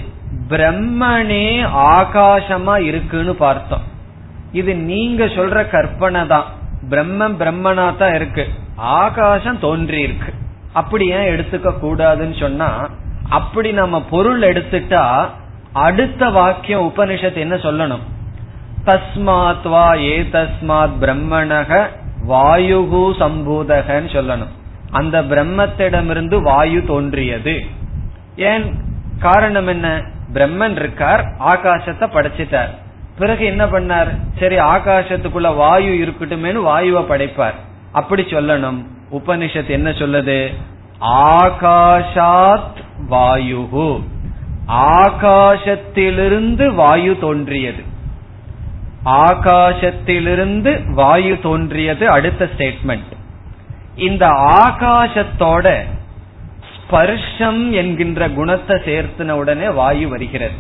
பிரம்மனே ஆகாசமா இருக்குன்னு பார்த்தோம். இது நீங்க சொல்ற கற்பனை தான். பிரம்மம் பிரம்மனா தான் இருக்கு. ஆகாசம் தோன்றி இருக்கு. அப்படி ஏன் எடுத்துக்க கூடாதுன்னு சொன்னா அப்படி நம்ம பொருள் எடுத்துட்டா அடுத்த வாக்கியம் உபனிஷத்து என்ன சொல்லணும்? தஸ்மாத் வா ஏ தஸ்மாத் பிரம்மணக வாயுகு சம்பூதகன்னு சொல்லணும். அந்த பிரம்மத்திடமிருந்து வாயு தோன்றியது. ஏன்? காரணம் என்ன? பிரம்மன் இருக்கார் ஆகாசத்தை படைச்சிட்டார். பிறகு என்ன பண்ணார்? சரி ஆகாசத்துக்குள்ள வாயு இருக்கட்டுமேனு வாயுவை படைப்பார். அப்படி சொல்லணும். உபனிஷத் என்ன சொல்லுது? ஆகாஷாத் வாயுகு ஆகாசத்திலிருந்து வாயு தோன்றியது. ஆகாசத்திலிருந்து வாயு தோன்றியது அடுத்த ஸ்டேட்மெண்ட் இந்த ஆகாசத்தோட ஸ்பர்ஷம் என்கின்ற குணத்தை சேர்த்தின உடனே வாயு வருகிறது.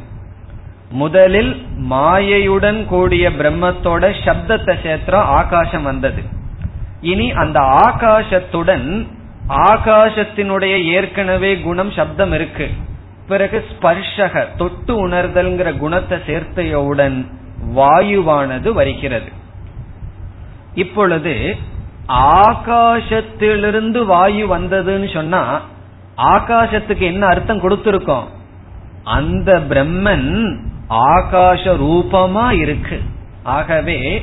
முதலில் மாயையுடன் கூடிய பிரம்மத்தோட சப்தத்தை சேர்த்துறோம் ஆகாசம் வந்தது. இனி அந்த ஆகாசத்துடன் ஆகாசத்தினுடைய ஏற்கனவே குணம் சப்தம் இருக்கு. பிறகு ஸ்பர்ஷக தொட்டு உணர்தல்ங்கிற குணத்தை சேர்த்தையுடன் வாயுவானது வருகிறது. இப்பொழுது ஆகாசத்திலிருந்து வாயு வந்ததுன்னு சொன்னா ஆகாசத்துக்கு என்ன அர்த்தம் கொடுத்திருக்கோம்? அந்த பிரம்மன் ஆகாச ரூபமா இருக்கு. ஆகவே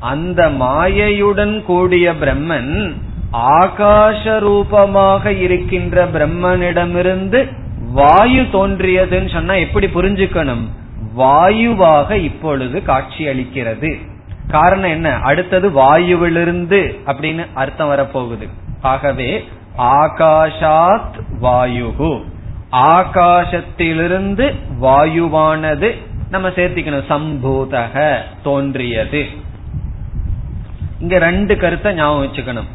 அந்த மாயையுடன் கூடிய பிரம்மன் ஆகாச ரூபமாக இருக்கின்ற பிரம்மனிடமிருந்து வாயு தோன்றியதுன்னு சொன்னா எப்படி புரிஞ்சுக்கணும்? வாயுவாக இப்பொழுது காட்சி அளிக்கிறது காரணம் என்ன? அடுத்தது வாயுவிலிருந்து அப்படின்னு அர்த்தம் வரப்போகுது. ஆகவே ஆகாஷாத் வாயுகு ஆகாசத்திலிருந்து வாயுவானது நம்ம சேர்த்திக்கணும். சம்பூதக தோன்றியது. இங்க ரெண்டு கருத்தை ஞாபகம் வச்சுக்கணும்.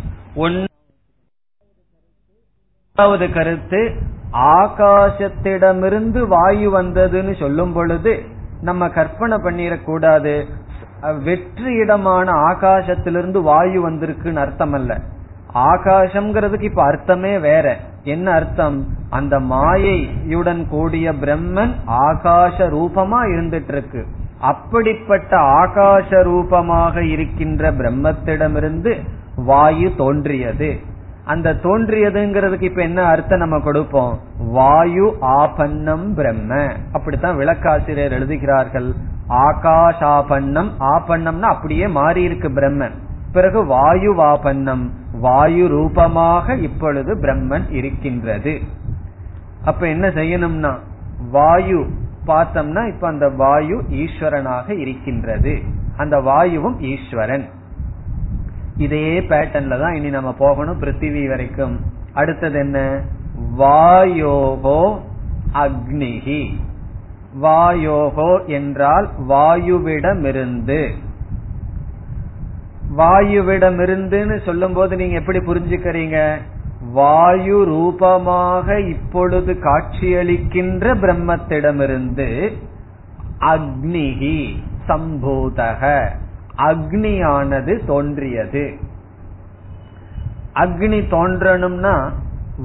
ஒன்றாவது கருத்து ஆகாசத்திடமிருந்து வாயு வந்ததுன்னு சொல்லும் பொழுது நம்ம கற்பனை பண்ணிடக்கூடாது. வெற்றிடமான ஆகாசத்திலிருந்து வாயு வந்திருக்குன்னு அர்த்தம் அல்ல ஆகாசம்ங்கிறதுக்கு இப்ப அர்த்தமே வேற. என்ன அர்த்தம்? அந்த மாயையுடன் கூடிய பிரம்மன் ஆகாச ரூபமா இருந்துட்டு இருக்கு அப்படிப்பட்ட ஆகாச ரூபமாக இருக்கின்ற பிரம்மத்திடமிருந்து வாயு தோன்றியது. அந்த தோன்றியதுங்கிறதுக்கு இப்ப என்ன அர்த்தம் நம்ம கொடுப்போம்? வாயு ஆபன்னம் பிரம்ம. அப்படித்தான் விளக்காசிரியர் எழுதுகிறார்கள். ஆகாஷாபன்னம் ஆபன்னம்னா அப்படியே மாறி இருக்கு பிரம்மன். பிறகு வாயுவாபன்னம் வாயு ரூபமாக இப்பொழுது பிரம்மன் இருக்கின்றது. அப்ப என்ன செய்யணும்னா வாயு பார்த்தோம்னா இப்ப அந்த வாயு ஈஸ்வரனாக இருக்கின்றது. அந்த வாயுவும் ஈஸ்வரன். இதே பேட்டர்ன்ல தான் இனி நம்ம போகணும் பிருத்திவி வரைக்கும். அடுத்தது என்ன? வாயோகோ அக்னிகி வாயோகோ என்றால் வாயுவிடமிருந்து. வாயுவிடமிருந்துன்னு சொல்லும் போது நீங்க எப்படி புரிஞ்சுக்கிறீங்க? வாயு ரூபமாக இப்பொழுது காட்சியளிக்கின்ற பிரம்மத்திடமிருந்து அக்னிகி சம்பூதக. அக்னியானது தோன்றியது. அக்னி தோன்றணும்னா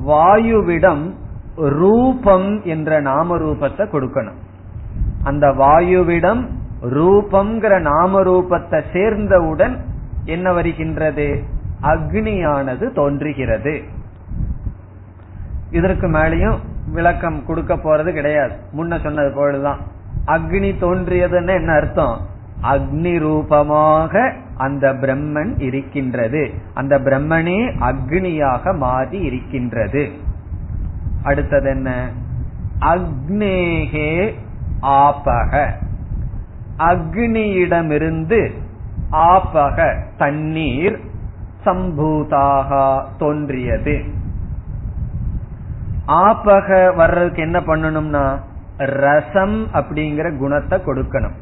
வாயுவிடம் ரூபம் என்ற நாம ரூபத்தை கொடுக்கணும். அந்த வாயுவிடம் ரூபம்ங்கிற நாம ரூபத்தை சேர்ந்தவுடன் என்ன வருகின்றது? அக்னியானது தோன்றுகிறது. இதற்கு மேலேயும் விளக்கம் கொடுக்க போறது கிடையாது. முன்ன சொன்னது போலதான். அக்னி தோன்றியதுன்னு என்ன அர்த்தம்? அக்னி ரூபமாக அந்த பிரம்மன் இருக்கின்றது. அந்த பிரம்மனே அக்னியாக மாறி இருக்கின்றது. அடுத்தது என்ன? அக்னேகே ஆபக. அக்னியிடமிருந்து ஆபக தண்ணீர் சம்பூதாக தோன்றியது. ஆபக வர்றதுக்கு என்ன பண்ணணும்னா ரசம் அப்படிங்கிற குணத்தை கொடுக்கணும்.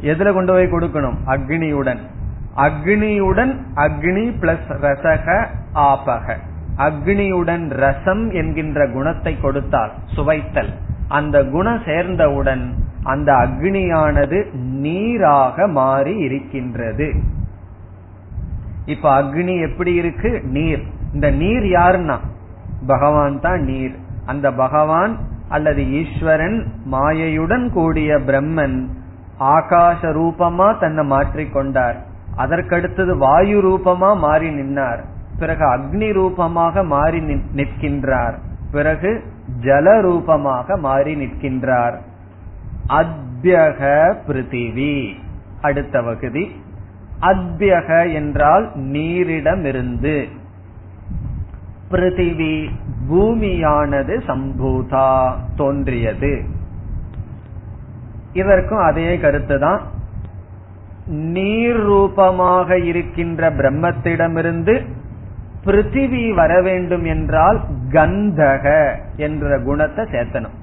எதுல கொண்டு போய் கொடுக்கணும்? அக்னியுடன். அக்னியுடன் அக்னி பிளஸ் ரசக ஆபக. அக்னியுடன் ரசம் என்கின்ற குணத்தை கொடுத்தால் சுவைத்தல். அந்த குணம் சேர்ந்தவுடன் அந்த அக்னியானது நீராக மாறி இருக்கின்றது. இப்ப அக்னி எப்படி இருக்கு? நீர். இந்த நீர் யாருன்னா? பகவான் தான் நீர். அந்த பகவான் அல்லது ஈஸ்வரன் மாயையுடன் கூடிய பிரம்மன் ஆகாச ரூபமா தன்னை மாற்றிக்கொண்டார் அதற்கடுத்தது வாயு ரூபமா மாறி நின்னார். பிறகு அக்னி ரூபமாக மாறி நிற்கின்றார். பிறகு ஜலரூபமாக மாறி நிற்கின்றார். அத்யக பிருத்திவி. அடுத்த வகுதி. அத்யக என்றால் நீரிடமிருந்து. பிருத்திவி பூமியானது சம்பூதா தோன்றியது. இதற்கும் அதே கருத்துதான் நீர் ரூபமாக இருக்கின்ற பிரம்மத்திடமிருந்து பிருத்திவி வர வேண்டும் என்றால் கந்தக என்ற குணத்தை சேர்த்தணும்.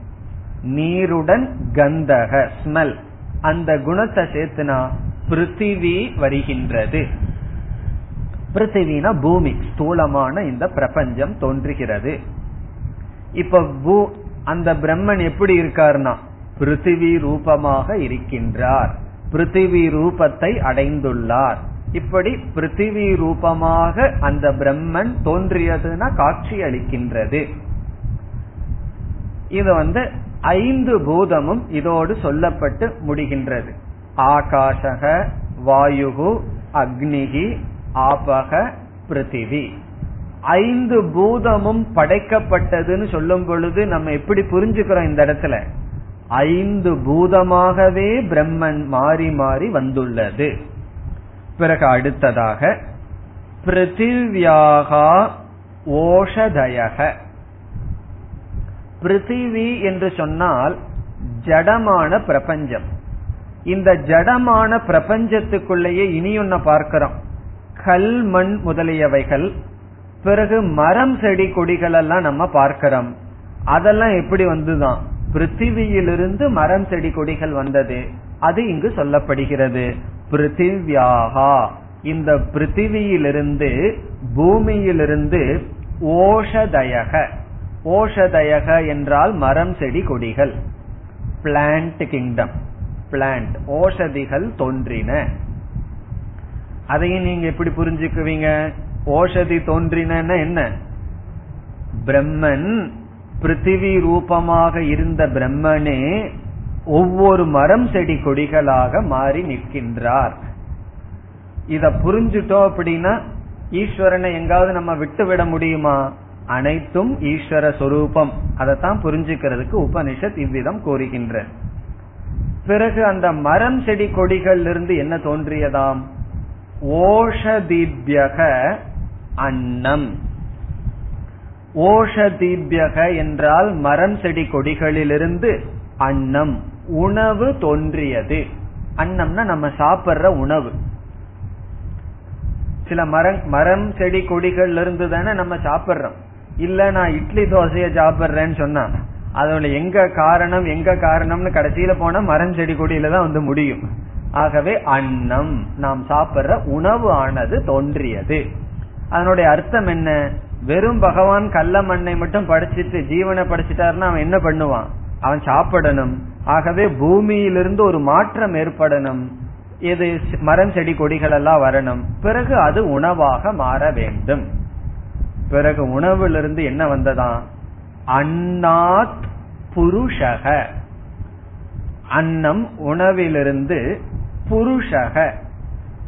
நீருடன் கந்தக ஸ்மெல் அந்த குணத்தை சேர்த்துனா பிருத்திவி வருகின்றது. பிருத்திவினா பூமி ஸ்தூலமான இந்த பிரபஞ்சம் தோன்றுகிறது. இப்ப பூ அந்த பிரம்மன் எப்படி இருக்கார்னா பிருத்திவி ரூபமாக இருக்கின்றார். பிருத்திவி ரூபத்தை அடைந்துள்ளார். இப்படி பிருத்திவி ரூபமாக அந்த பிரம்மன் தோன்றியதுன்னா காட்சி அளிக்கின்றது. இது வந்து ஐந்து பூதமும் இதோடு சொல்லப்பட்டு முடிகின்றது. ஆகாஷக வாயுகு அக்னிகி ஆபக பிருத்திவி. ஐந்து பூதமும் படைக்கப்பட்டதுன்னு சொல்லும் பொழுது நம்ம எப்படி புரிஞ்சுக்கிறோம் இந்த இடத்துல? ஐந்து பூதமாகவே பிரம்மன் மாறி மாறி வந்துள்ளது. பிறகு அடுத்ததாக பிருத்திவியாகா ஓஷதயக. பிருத்திவி என்று சொன்னால் ஜடமான பிரபஞ்சம். இந்த ஜடமான பிரபஞ்சத்துக்குள்ளேயே இனி ஒன்ன பார்க்கிறோம். கல் மண் முதலியவைகள் பிறகு மரம் செடி கொடிகள் எல்லாம் நம்ம பார்க்கிறோம். அதெல்லாம் எப்படி வந்துதான்? பிருத்திவியிலிருந்து மரம் செடி கொடிகள் வந்தது. அது இங்கு சொல்லப்படுகிறது. பிருத்திவியாகா. இந்த பிருத்திவியிலிருந்து பூமியிலிருந்து ஓஷதயக. ஓஷதயக என்றால் மரம் செடி கொடிகள். பிளான்ட் கிங்டம் பிளான்ட் ஓஷதிகள் தோன்றின. அதையும் நீங்க எப்படி புரிஞ்சுக்குவீங்க? ஓஷதி தோன்றின என்ன? பிரம்மன் பிருத்திவி ரூபமாக இருந்த பிரம்மனே ஒவ்வொரு மரம் செடி கொடிகளாக மாறி நிற்கின்றார். இத புரிஞ்சுட்டோம் அப்படின்னா ஈஸ்வரனை எங்காவது நம்ம விட்டு விட முடியுமா? அனைத்தும் ஈஸ்வர சொரூபம். அதைத்தான் புரிஞ்சுக்கிறதுக்கு உபனிஷத் இவ்விதம் கூறுகின்ற. பிறகு அந்த மரம் செடி கொடிகள் இருந்து என்ன தோன்றியதாம்? ஓஷதீபியக அன்னம். ஓஷதீபியக என்றால் மரம் செடி கொடிகளிலிருந்து அன்னம். உணவு தோன்றியது. அன்னம்னா நம்ம சாப்பிடுற உணவு. சில மரம் மரம் செடி கொடிகள்ல இருந்து தானே நம்ம சாப்பிடுறோம். இல்ல நான் இட்லி தோசைய சாப்பிடுறேன்னு சொன்னா அதோட எங்க காரணம் எங்க காரணம்னு கடைசியில போனா மரம் செடி கொடியில தான் வந்து முடியும். ஆகவே அன்னம் நாம் சாப்பிடுற உணவு ஆனது தோன்றியது. அதனுடைய அர்த்தம் என்ன? வெறும் பகவான் கல்ல மண்ணை மட்டும் படிச்சிட்டு ஜீவனை படிச்சிட்டாருன்னா அவன் என்ன பண்ணுவான்? அவன் சாப்பிடணும். ஆகவே பூமியிலிருந்து ஒரு மாற்றம் ஏற்படணும். இது மரம் செடி கொடிகள் எல்லாம் வரணும். பிறகு அது உணவாக மாற வேண்டும். பிறகு உணவிலிருந்து என்ன வந்ததாம் அண்ணாத் புருஷக. அன்னம் உணவிலிருந்து புருஷக.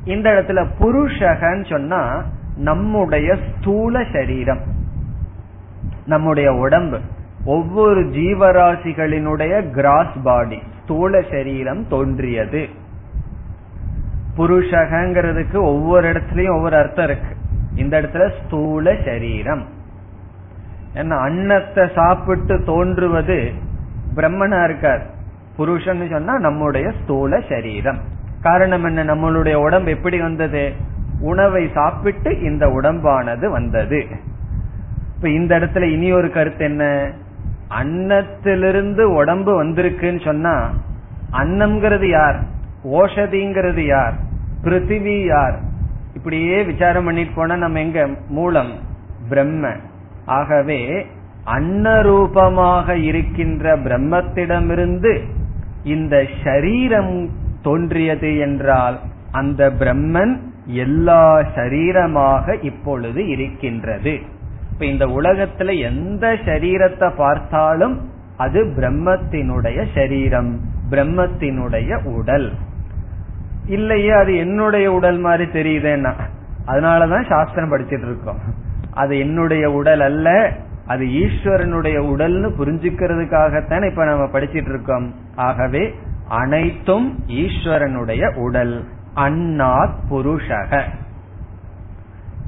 இந்த இடத்துல புருஷகன்னு சொன்னா நம்முடைய ஸ்தூல சரீரம். நம்முடைய உடம்பு. ஒவ்வொரு ஜீவராசிகளினுடைய கிராஸ் பாடி ஸ்தூல சரீரம் தோன்றியது. புருஷகங்கிறதுக்கு ஒவ்வொரு இடத்துலயும் ஒவ்வொரு அர்த்தம் இருக்கு. இந்த இடத்துல ஸ்தூல சரீரம். ஏன்னா அன்னத்தை சாப்பிட்டு தோன்றுவது பிரம்மனா இருக்கார். புருஷன் சொன்னா நம்முடைய ஸ்தூல சரீரம். காரணம் என்ன? நம்மளுடைய உடம்பு எப்படி வந்தது? உணவை சாப்பிட்டு இந்த உடம்பானது வந்தது. இப்ப இந்த இடத்துல இனி ஒரு கருத்து என்ன? அன்னத்திலிருந்து உடம்பு வந்திருக்குன்னு சொன்னா அன்னம்ங்கிறது யார்? ஓஷதிங்கிறது யார்? பிருத்திவி யார்? இப்படியே விசாரம் பண்ணிட்டு போனா நம்ம எங்க? மூலம் பிரம்ம. ஆகவே அன்னரூபமாக இருக்கின்ற பிரம்மத்திடமிருந்து இந்த ஷரீரம் தோன்றியது என்றால் அந்த பிரம்மன் எல்லா சரீரமாக இப்பொழுது இருக்கின்றது. இப்ப இந்த உலகத்துல எந்த சரீரத்தை பார்த்தாலும் அது பிரம்மத்தினுடைய சரீரம் பிரம்மத்தினுடைய உடல். இல்லையே அது என்னுடைய உடல் மாதிரி தெரியுதுன்னா. அதனாலதான் சாஸ்திரம் படிச்சிட்டு இருக்கோம். அது என்னுடைய உடல் அல்ல அது ஈஸ்வரனுடைய உடல்னு புரிஞ்சுக்கிறதுக்காகத்தான் இப்ப நம்ம படிச்சிட்டு இருக்கோம். ஆகவே அனைத்தும் ஈஸ்வரனுடைய உடல். அன்னாத் புருஷக.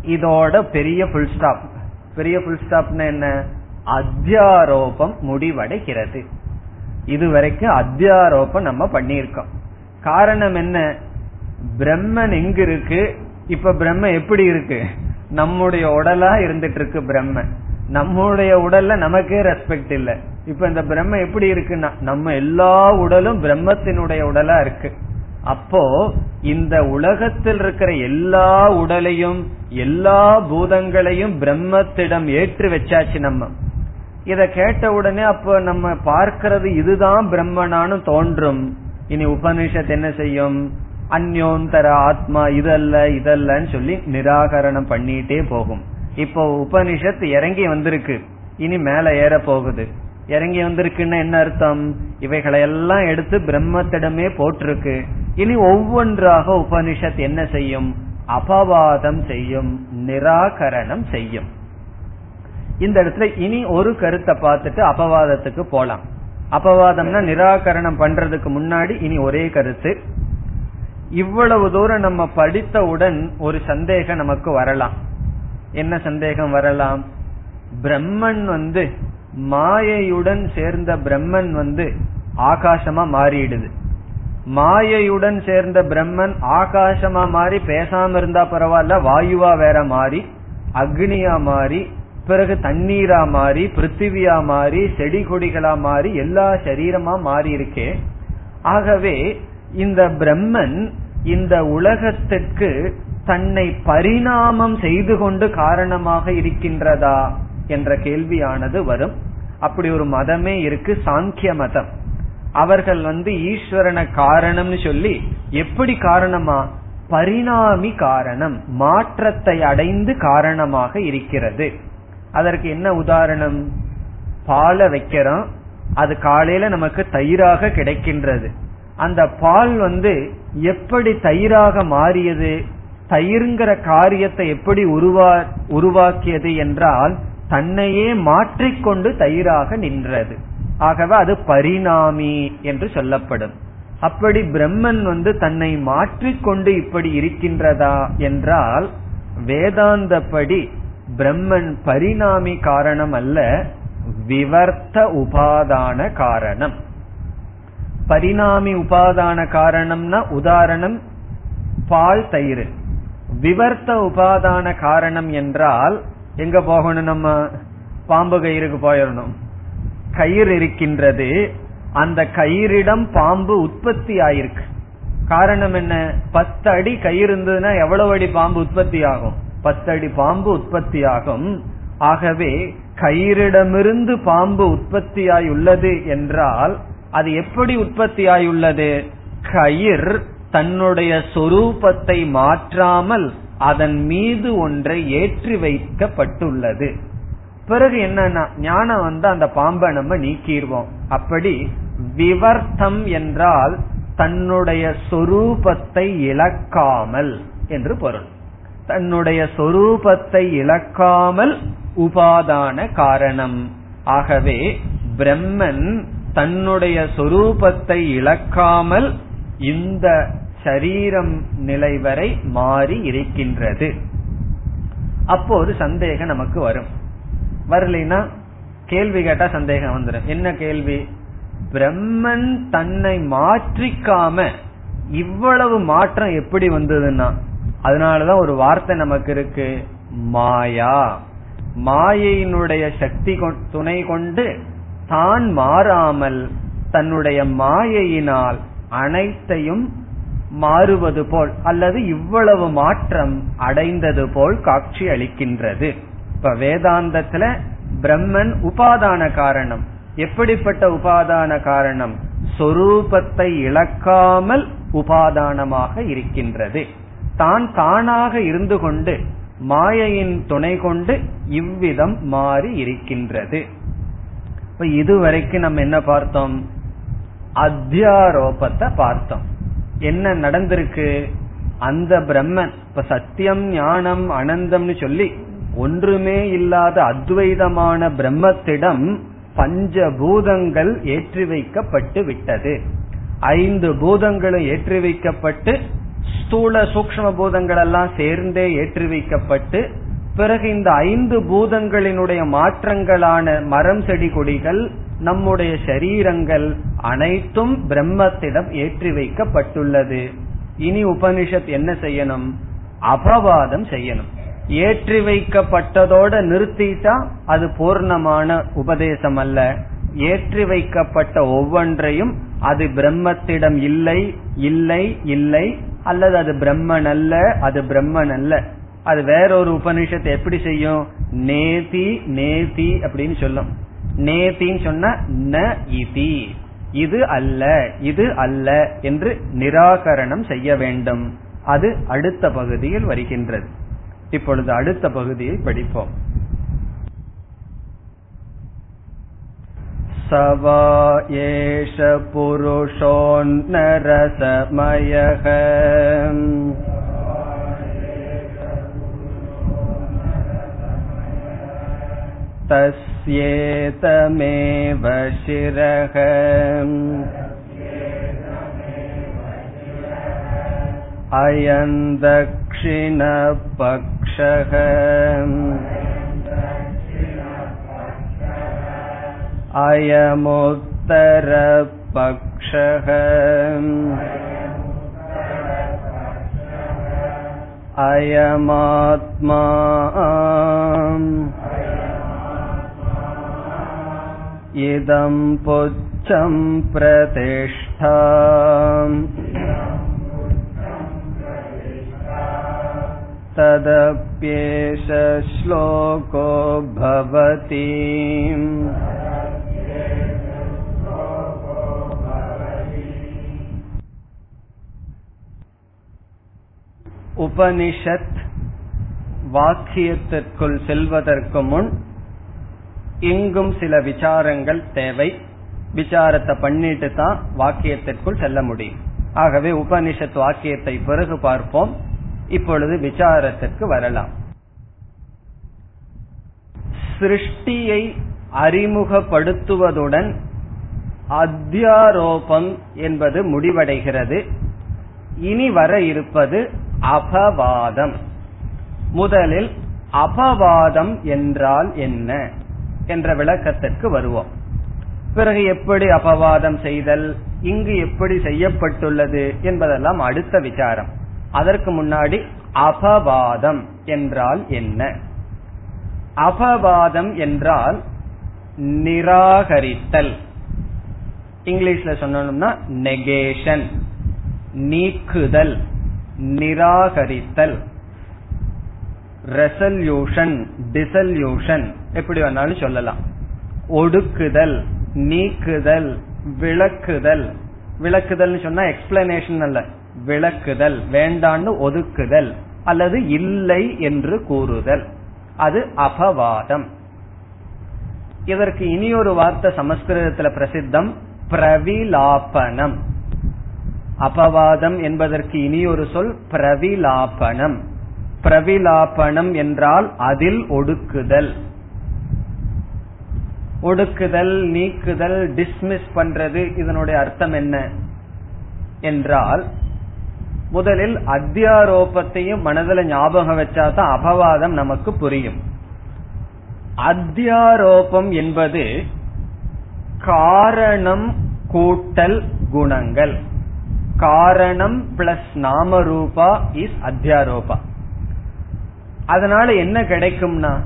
இதோட பெரிய புல் ஸ்டாப் பெரிய புல் ஸ்டாப்னா என்ன? அத்தியாரோபம் முடிவடைகிறது. இதுவரைக்கும் அத்தியாரோபம் நம்ம பண்ணியிருக்கோம். காரணம் என்ன? பிரம்மன் எங்க இருக்கு இப்ப பிரம்ம எப்படி இருக்கு? நம்முடைய உடலா இருந்துட்டு இருக்கு பிரம்ம. நம்முடைய உடல்ல நமக்கே ரெஸ்பெக்ட் இல்ல. இப்ப இந்த பிரம்ம எப்படி இருக்குன்னா நம்ம எல்லா உடலும் பிரம்மத்தினுடைய உடலா இருக்கு. அப்போ இந்த உலகத்தில் இருக்கிற எல்லா உடலையும் எல்லா பூதங்களையும் பிரம்மத்திடம் ஏற்று வச்சாச்சு நம்ம. இத கேட்ட உடனே அப்ப நம்ம பார்க்கிறது இதுதான் பிரம்மனானு தோன்றும். இனி உபனிஷத் என்ன செய்யும்? அந்யோந்தர ஆத்மா இதல்ல இதல்லன்னு சொல்லி நிராகரணம் பண்ணிட்டே போகும். இப்போ உபனிஷத் இறங்கி வந்திருக்கு. இனி மேல ஏற போகுது. இறங்கி வந்திருக்குன்னு என்ன அர்த்தம்? இவைகளை எல்லாம் எடுத்து பிரம்மத்திடமே போட்டிருக்கு. இனி ஒவ்வொன்றாக உபனிஷத் என்ன செய்யும்? அபவாதம் செய்யும் நிராகரணம் செய்யும். இந்த இடத்துல இனி ஒரு கருத்தை பார்த்துட்டு அபவாதத்துக்கு போலாம். அபவாதம்னா நிராகரணம் பண்றதுக்கு முன்னாடி இனி ஒரே கருத்து. இவ்வளவு தூரம் நம்ம படித்தவுடன் ஒரு சந்தேகம் நமக்கு வரலாம். என்ன சந்தேகம் வரலாம்? பிரம்மன் வந்து மாயையுடன் சேர்ந்த பிரம்மன் வந்து ஆகாசமா மாறிடுது. மாயையுடன் சேர்ந்த பிரம்மன் ஆகாசமா மாறி பேசாம இருந்தா பரவாயில்ல வாயுவா வேற மாறி அக்னியா மாறி பிறகு தண்ணீரா மாறி பிருத்திவியா மாறி செடி கொடிகளா மாறி எல்லா சரீரமா மாறி இருக்கே ஆகவே இந்த பிரம்மன் இந்த உலகத்திற்கு தன்னை பரிணாமம் செய்து கொண்டு காரணமாக இருக்கின்றதா? என்ற கேள்வியானது வரும். அப்படி ஒரு மதமே இருக்கு சாங்கிய மதம். அவர்கள் வந்து ஈஸ்வரனை காரணம்னு சொல்லி எப்படி காரணமா? பரிணாமி காரணம் மாற்றத்தை அடைந்து காரணமாக இருக்கிறது. அதற்கு என்ன உதாரணம்? பாலை வைக்கிறோம் அது காலையில நமக்கு தயிராக கிடைக்கின்றது. அந்த பால் வந்து எப்படி தயிராக மாறியது? தயிருங்கிற காரியத்தை எப்படி உருவா உருவாக்கியது என்றால் தன்னையே மாற்றிக்கொண்டு தயிராக நின்றது. ஆகவே அது பரிணாமி என்று சொல்லப்படும். அப்படி பிரம்மன் வந்து தன்னை மாற்றிக்கொண்டு இப்படி இருக்கின்றதா என்றால் வேதாந்தப்படி பிரம்மன் பரிணாமி காரணம் அல்ல விவர்த்த உபாதான காரணம். பரிணாமி உபாதான காரணம்னா உதாரணம் பால் தயிர். விவர்த்த உபாதான காரணம் என்றால் எங்க போகணும் நம்ம? பாம்பு கயிறுக்கு போயிடணும் கயிறு இருக்கின்றது. அந்த கயிறிடம் பாம்பு உற்பத்தி ஆயிருக்கு. காரணம் என்ன? பத்து அடி கயிறு இருந்ததுன்னா எவ்வளவு அடி பாம்பு உற்பத்தி ஆகும்? பத்து அடி பாம்பு உற்பத்தி ஆகும். ஆகவே கயிறிடமிருந்து பாம்பு உற்பத்தியாயுள்ளது என்றால் அது எப்படி உற்பத்தியாயுள்ளது கயிர் தன்னுடைய சொரூபத்தை மாற்றாமல் அதன் மீது ஒன்றை ஏற்றி வைக்கப்பட்டுள்ளது. பிறகு என்னன்னா ஞானம் வந்து அந்த பாம்பை நம்ம நீக்கிடுவோம் அப்படி விவர்த்தம் என்றால் தன்னுடைய சொரூபத்தை இழக்காமல் என்று பொருள். தன்னுடைய சொரூபத்தை இழக்காமல் உபாதான காரணம். ஆகவே பிரம்மன் தன்னுடைய சொரூபத்தை இழக்காமல் இந்த சரீரம் நிலை வரை மாறி இருக்கின்றது. அப்போ ஒரு சந்தேகம் நமக்கு வரும். வரலைன்னா கேள்வி கேட்டா சந்தேகம் வந்துடும் என்ன கேள்வி? பிரம்மன் தன்னை மாற்றிக்காம இவ்வளவு மாற்றம் எப்படி வந்ததுன்னா அதனாலதான் ஒரு வார்த்தை நமக்கு இருக்கு மாயா. மாயையினுடைய சக்தி துணை கொண்டு தான் மாறாமல் தன்னுடைய மாயையினால் அனைத்தையும் மாறுவது போல் அல்லது இவ்வளவு மாற்றம் அடைந்தது போல் காட்சி அளிக்கின்றது. இப்ப வேதாந்தத்துல பிரம்மன் உபாதான காரணம். எப்படிப்பட்ட உபாதான காரணம்? சொரூபத்தை இழக்காமல் உபாதானமாக இருக்கின்றது. தான் தானாக இருந்து கொண்டு மாயையின் துணை கொண்டு இவ்விதம் மாறி இருக்கின்றது. இப்ப இதுவரைக்கும் நம்ம என்ன பார்த்தோம்? அத்தியாரோபத்தை பார்த்தோம். என்ன நடந்திருக்கு? அந்த பிரம்மன் இப்ப சத்தியம் ஞானம் அனந்தம்னு சொல்லி ஒன்றுமே இல்லாத அத்வைதமான பிரம்மத்திடம் பஞ்ச பூதங்கள் ஏற்றி வைக்கப்பட்டு விட்டது. ஐந்து பூதங்களும் ஏற்றி வைக்கப்பட்டு ஸ்தூல சூக்ம பூதங்கள் எல்லாம் சேர்ந்தே ஏற்றி வைக்கப்பட்டு பிறகு இந்த ஐந்து பூதங்களினுடைய மாற்றங்களான மரம் செடி கொடிகள் நம்முடைய சரீரங்கள் அனைத்தும் பிரம்மத்திடம் ஏற்றி வைக்கப்பட்டுள்ளது. இனி உபனிஷத் என்ன செய்யணும்? அபவாதம் செய்யணும். ஏற்றி வைக்கப்பட்டதோட நிறுத்திட்டா அது பூர்ணமான உபதேசம் அல்ல ஏற்றி வைக்கப்பட்ட ஒவ்வொன்றையும் அது பிரம்மத்திடம் இல்லை இல்லை இல்லை அல்லது அது பிரம்மன் அல்ல அது பிரம்மன் அல்ல அது வேறொரு உபனிஷத்தை எப்படி செய்யும்? நேதி நேதி அப்படின்னு சொல்லும். நேதின்னு சொன்ன ந இதி இது அல்ல இது அல்ல என்று நிராகரணம் செய்ய வேண்டும் அது அடுத்த பகுதியில் வருகின்றது இப்பொழுது அடுத்த பகுதியை படிப்போம் सवा एष पुरुषोन्नरसमयः तस्येतमेव शिरः अयं दक्षिणपक्षः अयमुत्तरपक्षः अयमात्मा इदं पुच्छं प्रतिष्ठा तदप्येष श्लोको भवति உபனிஷத் வாக்கியத்திற்குள் செல்வதற்கு முன் இங்கும் சில விசாரங்கள் தேவை. விசாரத்தை பண்ணிட்டு தான் வாக்கியத்திற்குள் செல்ல முடியும். ஆகவே உபனிஷத் வாக்கியத்தை பிறகு பார்ப்போம். இப்பொழுது விசாரத்திற்கு வரலாம். சிருஷ்டியை அறிமுகப்படுத்துவதுடன் அத்தியாரோபம் என்பது முடிவடைகிறது. இனி வர இருப்பது அபவாதம். முதலில் அபவாதம் என்றால் என்ன? என்ற விளக்கத்திற்கு வருவோம். பிறகு எப்படி அபவாதம் செய்தல் இங்கு எப்படி செய்யப்பட்டுள்ளது என்பதெல்லாம் அடுத்த விசாரம். அதற்கு முன்னாடி அபவாதம் என்றால் என்ன? அபவாதம் என்றால் நிராகரித்தல். இங்கிலீஷ்ல சொன்னோம்னா நெகேஷன் நீக்குதல் நிராகரித்தல் ரெசல்யூஷன் டிசல்யூஷன் எப்படி வேணாலும் சொல்லலாம். ஒடுக்குதல் நீக்குதல் விளக்குதல். விளக்குதல் சொன்னா எக்ஸ்பிளனேஷன் அல்ல. விளக்குதல் வேண்டான்னு ஒதுக்குதல் அல்லது இல்லை என்று கூறுதல். அது அபவாதம். இதற்கு இனியொரு வார்த்தை சமஸ்கிருதத்துல பிரசித்தம் பிரவிலாபனம். அபவாதம் என்பதற்கு இனியொரு சொல் பிரவிலாபனம். பிரவிலாபனம் என்றால் அதில் ஒடுக்குதல். ஒடுக்குதல் நீக்குதல் டிஸ்மிஸ் பண்றது இதனுடைய அர்த்தம் என்ன? என்றால் முதலில் அத்தியாரோபத்தையும் மனதில் ஞாபகம் வச்சாதான் அபவாதம் நமக்கு புரியும். அத்தியாரோபம் என்பது காரணம் கூட்டல் குணங்கள். காரணம் பிளஸ் நாமரூபா இஸ் அத்தியாரோபா. அதனால என்ன கிடைக்கும்னா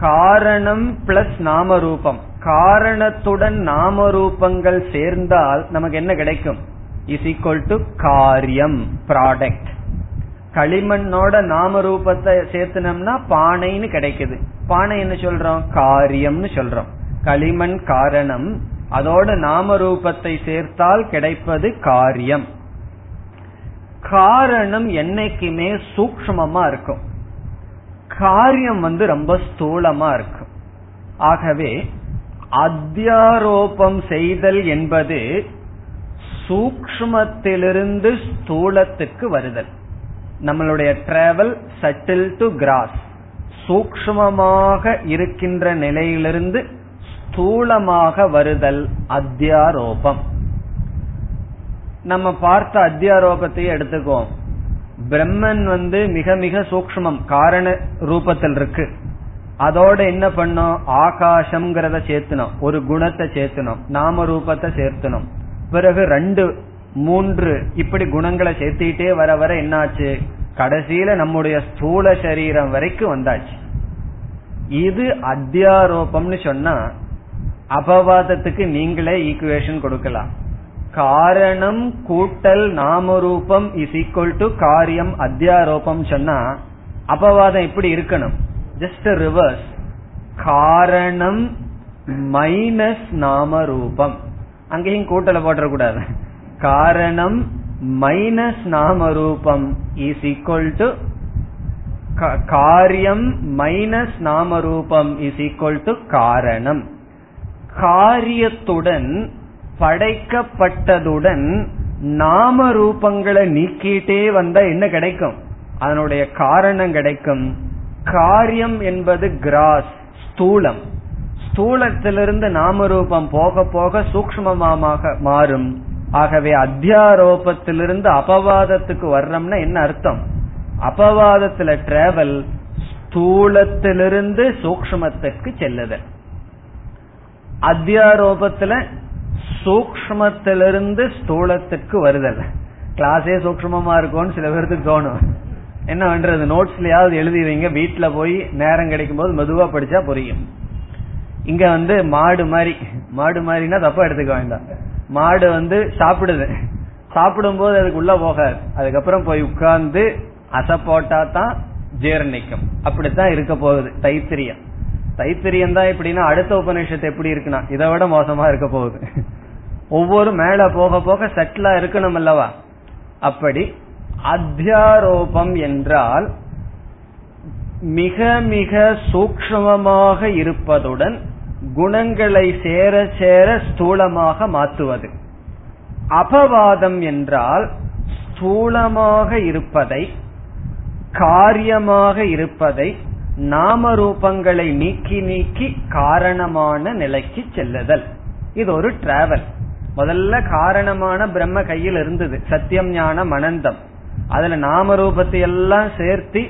காரணம் பிளஸ் நாமரூபம். காரணத்துடன் நாமரூபங்கள் சேர்ந்தால் நமக்கு என்ன கிடைக்கும்? இஸ் ஈக்வல் டு காரியம் ப்ராடக்ட் களிமண்ணோட நாம ரூபத்தை சேர்த்தனம்னா பானைன்னு கிடைக்குது. பானை என்ன சொல்றோம்? காரியம்னு சொல்றோம். களிமண் காரணம் அதோட நாம ரூபத்தை சேர்த்தால் கிடைப்பது காரியம். காரணம் என்னைக்குமே சூக்மமா இருக்கும். காரியம் வந்து ரொம்ப ஸ்தூலமா இருக்கும். ஆகவே அத்தியாரோபம் செய்தல் என்பது சூக்மத்திலிருந்து ஸ்தூலத்துக்கு வருதல். நம்மளுடைய டிராவல் சட்டில் டு கிராஸ் சூக்மமாக இருக்கின்ற நிலையிலிருந்து ஸ்தூலமாக வருதல் அத்தியாரோபம். நம்ம பார்த்த அத்தியாரோபத்தையே எடுத்துக்குவோம். பிரம்மன் வந்து மிக மிக சூக்மம் காரண ரூபத்தில் இருக்கு அதோட என்ன பண்ணோம்? ஆகாசம்ங்கிறத சேர்த்தணும் ஒரு குணத்தை சேர்த்தணும் நாம ரூபத்தை சேர்த்தணும் பிறகு ரெண்டு மூன்று இப்படி குணங்களை சேர்த்திட்டே வர வர என்னாச்சு? கடைசியில நம்முடைய ஸ்தூல சரீரம் வரைக்கும் வந்தாச்சு. இது அத்தியாரோபம்னு சொன்னா அபவாதத்துக்கு நீங்களே ஈக்குவேஷன் கொடுக்கலாம். காரணம் கூட்டல் நாமரூபம் இஸ் ஈக்குவல் டு காரியம் அத்தியாரோபம் சொன்னா அபவாதம் எப்படி இருக்கணும். ஜஸ்ட் ரிவர்ஸ் காரணம் மைனஸ் நாம ரூபம் அங்கேயும் கூட்டல போட்டக்கூடாது காரணம் மைனஸ் நாம ரூபம் இஸ் ஈக்வல் டு காரியம் மைனஸ் நாம ரூபம் இஸ் ஈக்வல் டு காரணம். காரியத்துடன் படைக்கப்பட்டதுடன் நாம ரூபங்களை நீக்கிட்டே வந்தா என்ன கிடைக்கும்? அதனுடைய காரணம் கிடைக்கும். காரியம் என்பது கிராஸ் ஸ்தூலம். ஸ்தூலத்திலிருந்து நாம ரூபம் போக போக சூக்மமாக மாறும். ஆகவே அத்தியாரோபத்திலிருந்து அபவாதத்துக்கு வர்றோம்னா என்ன அர்த்தம்? அபவாதத்துல டிராவல் ஸ்தூலத்திலிருந்து சூக்மத்திற்கு செல்லுதல். அத்தியாரோபத்துல சூக்மத்திலிருந்து ஸ்தூலத்துக்கு வருதல். கிளாஸே சூக்மமா இருக்கும்னு சில பேருக்கு தோணும். என்ன பண்றது நோட்ஸ்லயாவது எழுதி வைங்க. வீட்டுல போய் நேரம் கிடைக்கும் போது மெதுவா படிச்சா புரியும். இங்க வந்து மாடு மாதிரி மாடு மாதிரினா தப்பா எடுத்துக்க வேண்டாம். மாடு வந்து சாப்பிடுது. சாப்பிடும் போது அதுக்குள்ள போகாது. அதுக்கப்புறம் போய் உட்கார்ந்து அசப்போட்டா தான் ஜீரணிக்கும். அப்படித்தான் இருக்க போகுது. தைத்திரியம். தைத்திரியம் தான் எப்படின்னா அடுத்த உபநிஷத்து எப்படி இருக்குன்னா இதை விட மோசமா இருக்க போகுது. ஒவ்வொரு மேல போக போக செட்டிலா இருக்கணும் அல்லவா? அப்படி அத்தியாரோபம் என்றால் மிக மிக சூக்மமாக இருப்பதுடன் குணங்களை சேர சேர ஸ்தூலமாக மாற்றுவது. அபவாதம் என்றால் ஸ்தூலமாக இருப்பதை காரியமாக இருப்பதை நாம ரூபங்களை நீக்கி நீக்கி காரணமான நிலைக்கு செல்லுதல். இது ஒரு டிராவல் முதல்ல காரணமான பிரம்ம கையில் இருந்தது. சத்தியம் ஞானம் அனந்தம். அதுல நாம ரூபத்தை எல்லாம் சேர்த்து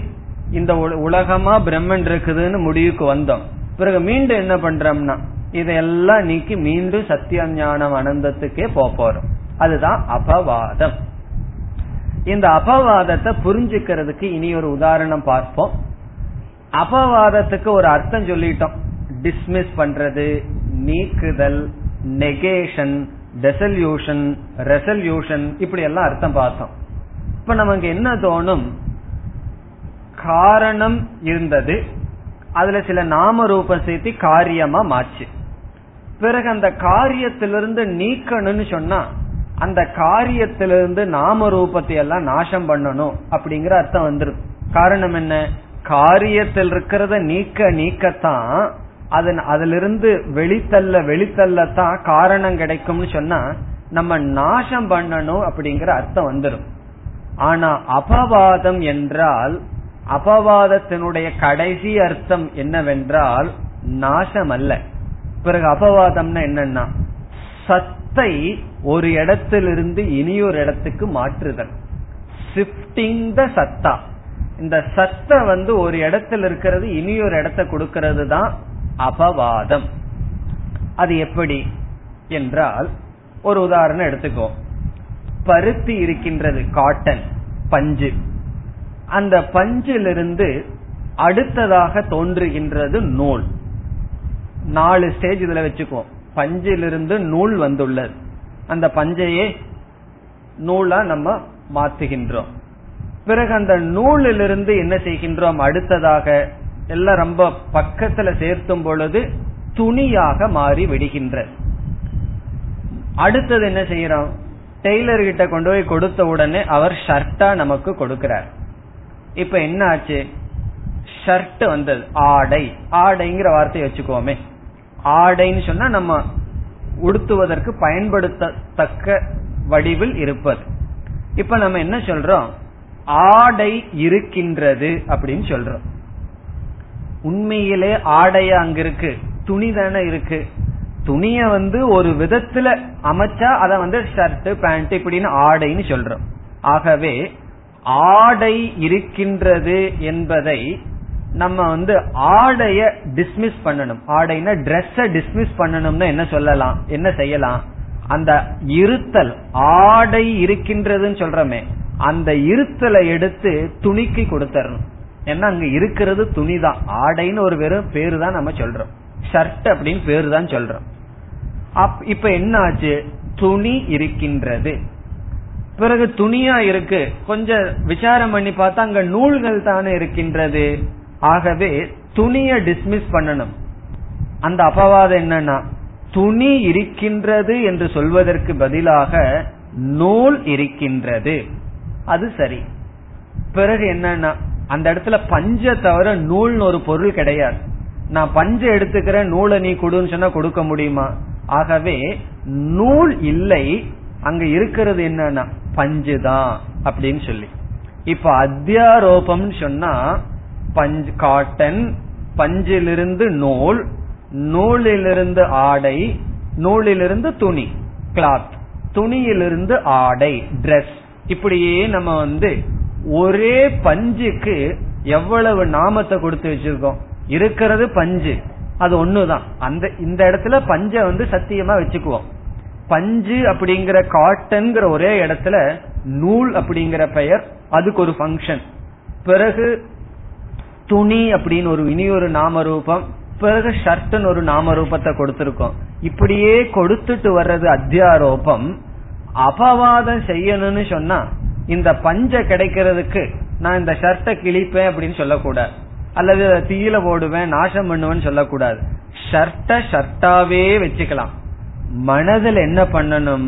இந்த உலகமா பிரம்மன் இருக்குதுன்னு முடிவுக்கு வந்தோம். பிறகு மீண்டும் என்ன பண்றோம்னா இதையெல்லாம் நீக்கி மீண்டும் சத்தியம் ஞானம் அனந்தத்துக்கே போறோம். அதுதான் அபவாதம். இந்த அபவாதத்தை புரிஞ்சுக்கிறதுக்கு இனி ஒரு உதாரணம் பார்ப்போம். அபவாதத்துக்கு ஒரு அர்த்தம் சொல்லிட்டோம். டிஸ்மிஸ் பண்றது நீக்குதல் நெகேஷன் டெசல்யூஷன் ரெசல்யூஷன் இப்படி எல்லாம் அர்த்தம் பார்த்தோம். இப்ப நமக்கு என்ன தோணும்? காரணம் இருந்தது. அதுல சில நாம ரூபம் சேர்த்து காரியமா மாச்சு. பிறகு அந்த காரியத்திலிருந்து நீக்கணும்னு சொன்னா அந்த காரியத்திலிருந்து நாம ரூபத்தை எல்லாம் நாசம் பண்ணணும் அப்படிங்கிற அர்த்தம் வந்துடும் காரணம் என்ன? காரியத்தில் இருக்கிறத நீக்க நீக்கத்தான் அதன் அதிலிருந்து வெளித்தள்ள வெளித்தள்ளத்தான் காரணம் கிடைக்கும்னு சொன்னா நம்ம நாசம் பண்ணணும் அப்படிங்கிற அர்த்தம் வந்துடும் ஆனா அபவாதம் என்றால் அபவாதத்தினுடைய கடைசி அர்த்தம் என்னவென்றால் நாசம் அல்ல பிறகு அபவாதம்னா என்னன்னா சத்தை ஒரு இடத்திலிருந்து இனியொரு இடத்துக்கு மாற்றுதல். ஷிப்டிங் த சத்தா. இந்த சத்தை வந்து ஒரு இடத்துல இருக்கிறது இனியொரு இடத்த கொடுக்கிறது தான் அபவாதம். அது எப்படி? என்றால் ஒரு உதாரணம் எடுத்துக்கோ. பருத்தி இருக்கின்றது காட்டன் பஞ்சு. அந்த பஞ்சிலிருந்து அடுத்ததாக தோன்றுகின்றது நூல். நாலு ஸ்டேஜ் இதுல வச்சுக்கோ பஞ்சிலிருந்து நூல் வந்துள்ளது. அந்த பஞ்சையே நூலா நம்ம மாத்துகின்றோம். பிறகு அந்த நூலிலிருந்து என்ன செய்கின்றோம்? அடுத்ததாக எல்லாம் ரொம்ப பக்கத்துல சேர்த்தும் பொழுது துணியாக மாறி விடுகின்றது. அடுத்தது என்ன செய்யறோம்? டெய்லர் கிட்ட கொண்டு போய் கொடுத்த உடனே அவர் ஷர்ட்டா நமக்கு கொடுக்கிறார். இப்ப என்ன ஆச்சு? ஷர்ட் வந்தது. ஆடை. ஆடைங்கிற வார்த்தையை வச்சுக்கோமே ஆடைன்னு சொன்னா நம்ம உடுத்துவதற்கு பயன்படுத்தத்தக்க வடிவில் இருப்பது. இப்ப நம்ம என்ன சொல்றோம்? ஆடை இருக்கின்றது அப்படின்னு சொல்றோம். உண்மையிலே ஆடையா அங்க இருக்கு? துணி தானே இருக்கு? துணிய வந்து ஒரு விதத்துல அமைச்சா அத வந்து ஷர்ட் பேண்ட் இப்படின்னு ஆடைன்னு சொல்றோம். ஆகவே ஆடை இருக்கின்றது என்பதை நம்ம வந்து ஆடைய டிஸ்மிஸ் பண்ணணும். ஆடைனா ட்ரெஸ்ஸ டிஸ்மிஸ் பண்ணணும்னா என்ன சொல்லலாம்? என்ன செய்யலாம்? அந்த இருத்தல் ஆடை இருக்கின்றதுன்னு சொல்றமே அந்த இருத்தலை எடுத்து துணிக்கு கொடுத்தரணும். ஏன்னா அங்க இருக்கிறது துணி தான் ஆடைன்னு ஒரு வெறும் பேரு தான் நம்ம சொல்றோம். ஷர்ட் அப்படின்னு பேரு தான் சொல்றோம் இப்ப என்ன ஆச்சு துணி இருக்கின்றது. பிறகு துணியா இருக்கு. கொஞ்சம் விசாரம் பண்ணி பார்த்தா அங்க நூல்கள் தானே இருக்கின்றது. ஆகவே துணிய டிஸ்மிஸ் பண்ணணும். அந்த அபவாதம் என்னன்னா துணி இருக்கின்றது என்று சொல்வதற்கு பதிலாக நூல் இருக்கின்றது. அது சரி. பிறகு என்னன்னா அந்த இடத்துல பஞ்ச தவிர நூல்னு ஒரு பொருள் கிடையாது. நான் பஞ்சு எடுத்துக்கிறேன் நூலை நீ கொடுன்னு சொன்னா கொடுக்க முடியுமா? ஆகவே நூல் இல்லை அங்க இருக்கிறது என்னன்னா பஞ்சு தான் அப்படின்னு சொல்லி. இப்ப அத்தியாரோபம் சொன்னா பஞ்சு காட்டன் பஞ்சிலிருந்து நூல் நூலிலிருந்து ஆடை நூலிலிருந்து துணி கிளாத் துணியிலிருந்து ஆடை டிரெஸ் இப்படியே நம்ம வந்து ஒரே பஞ்சுக்கு எவ்வளவு நாமத்தை கொடுத்து வச்சிருக்கோம்? இருக்கிறது பஞ்சு. அது ஒண்ணுதான். அந்த இந்த இடத்துல பஞ்ச வந்து சத்தியமா வச்சுக்குவோம். பஞ்சு அப்படிங்கிற காட்டன்கிற ஒரே இடத்துல நூல் அப்படிங்கிற பெயர் அதுக்கு ஒரு ஃபங்க்ஷன் பிறகு துணி அப்படின்னு ஒரு இனி ஒரு நாம ரூபம் பிறகு ஷர்ட்னு ஒரு நாம ரூபத்தை கொடுத்திருக்கோம். இப்படியே கொடுத்துட்டு வர்றது அத்தியாரோபம். அபவாதம் செய்யணும்னு சொன்னா இந்த பஞ்ச கிடைக்கிறதுக்கு நான் இந்த ஷர்ட்டை கிழிப்பேன் அப்படின்னு சொல்லக்கூடாது. அல்லது தீயில போடுவேன் நாசம் பண்ணுவேன்னு சொல்லக்கூடாது. ஷர்ட்ட ஷர்ட்டாவே வச்சுக்கலாம். மனதில் என்ன பண்ணணும்?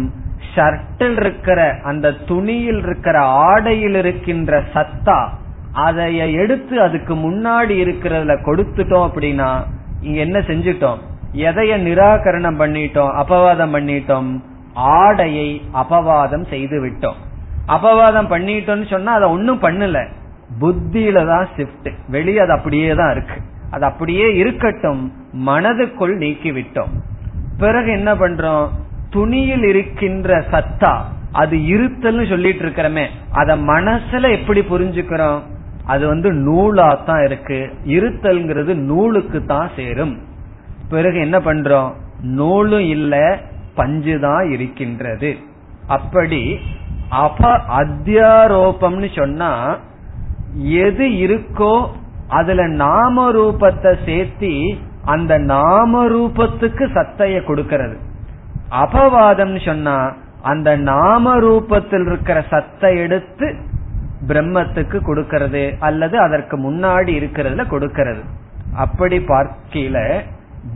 ஷர்ட்டில் இருக்கிற அந்த துணியில் இருக்கிற ஆடையில் இருக்கின்ற சத்தா அதைய எடுத்து அதுக்கு முன்னாடி இருக்கிறதுல கொடுத்துட்டோம் அப்படின்னா இங்க என்ன செஞ்சிட்டோம்? எதைய நிராகரணம் பண்ணிட்டோம் அபவாதம் பண்ணிட்டோம்? ஆடையை அபவாதம் செய்து விட்டோம் அபவாதம் பண்ணிட்டோம்னு சொன்னா அதை ஒன்னும் பண்ணல. புத்தியில தான் ஷிப்ட் வெளியே அது அப்படியே தான் இருக்கு. அது அப்படியே இருக்கட்டும் மனதுக்குள் நீக்கி விட்டோம் பிறகு என்ன பண்றோம்? துணியில் இருக்கின்ற சத்தா அது இருத்தல்னு சொல்லிட்டு இருக்கிறமே அத மனசுல எப்படி புரிஞ்சுக்கிறோம்? அது வந்து நூலா தான் இருக்கு. இருத்தல்ங்கிறது நூலுக்கு தான் சேரும். பிறகு என்ன பண்றோம்? நூலும் இல்ல பஞ்சுதான் இருக்கின்றது. அப்படி அப அத்தியாரோபம்னு சொன்னா எது இருக்கோ அதுல நாம ரூபத்தை சேர்த்தி அந்த நாம ரூபத்துக்கு சத்தைய கொடுக்கிறது. அபவாதம் சொன்னா அந்த நாம ரூபத்தில் இருக்கிற சத்தை எடுத்து பிரம்மத்துக்கு கொடுக்கிறது அல்லது அதற்கு முன்னாடி இருக்கிறதுல கொடுக்கிறது. அப்படி பார்க்கல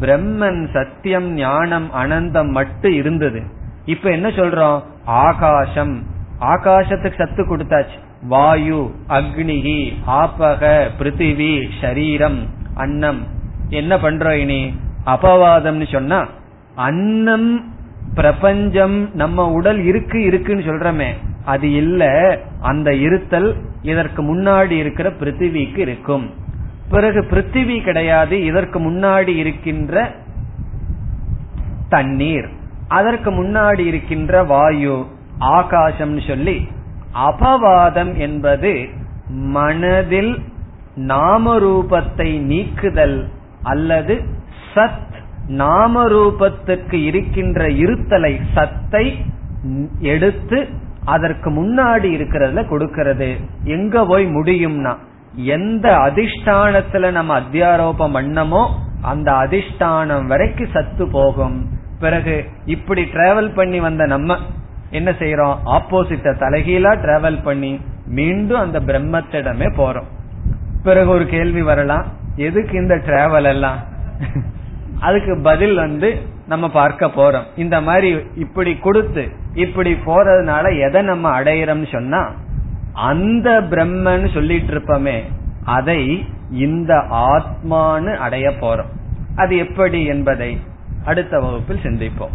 பிரம்மன் சத்தியம் ஞானம் அனந்தம் மட்டும் இருந்தது. இப்ப என்ன சொல்றோம்? ஆகாசம். ஆகாசத்துக்கு சத்து கொடுத்தாச்சு. வாயு அக்னிகி ஆபக பிருத்திவி ஷரீரம் அன்னம். என்ன பண்றோம் இனி? அபவாதம்னு சொன்னா அன்னம் பிரபஞ்சம் நம்ம உடல் இருக்கு இருக்குன்னு சொல்றமே. அது இல்ல அந்த இருத்தல் இதற்கு முன்னாடி இருக்கிற பிருத்திவிக்கு இருக்கும். பிறகு பிருத்திவி கிடையாது இதற்கு முன்னாடி இருக்கின்ற தண்ணீர். அதற்கு முன்னாடி இருக்கின்ற வாயு ஆகாசம்னு சொல்லி அபவாதம் என்பது மனதில் நாமரூபத்தை நீக்குதல் அல்லது சத் நாமரூபத்துக்கு இருக்கின்ற இருத்தலை சத்தை எடுத்து அதற்கு முன்னாடி இருக்கிறதுல கொடுக்கிறது. எங்க போய் முடியும்னா எந்த அதிஷ்டானத்துல நம்ம அத்தியாரோபம் பண்ணமோ அந்த அதிஷ்டானம் வரைக்கும் சத்து போகும். பிறகு இப்படி டிராவல் பண்ணி வந்த நம்ம என்ன செய்யறோம் ஆப்போசிட்ட தலைகீழா டிராவல் பண்ணி மீண்டும் அந்த பிரம்மத்திடமே போறோம். பிறகு ஒரு கேள்வி வரலாம். எதுக்கு இந்த டிராவல் எல்லாம்? அதுக்கு பதில் வந்து நம்ம பார்க்க போறோம். இந்த மாதிரி இப்படி கொடுத்து இப்படி போறதுனால எதை நம்ம அடையிறோம்னு சொன்னா அந்த பிரம்மன்னு சொல்லிட்டு இருப்போமே அதை இந்த ஆத்மானு அடைய போறோம். அது எப்படி என்பதை அடுத்த வகுப்பில் சிந்திப்போம்.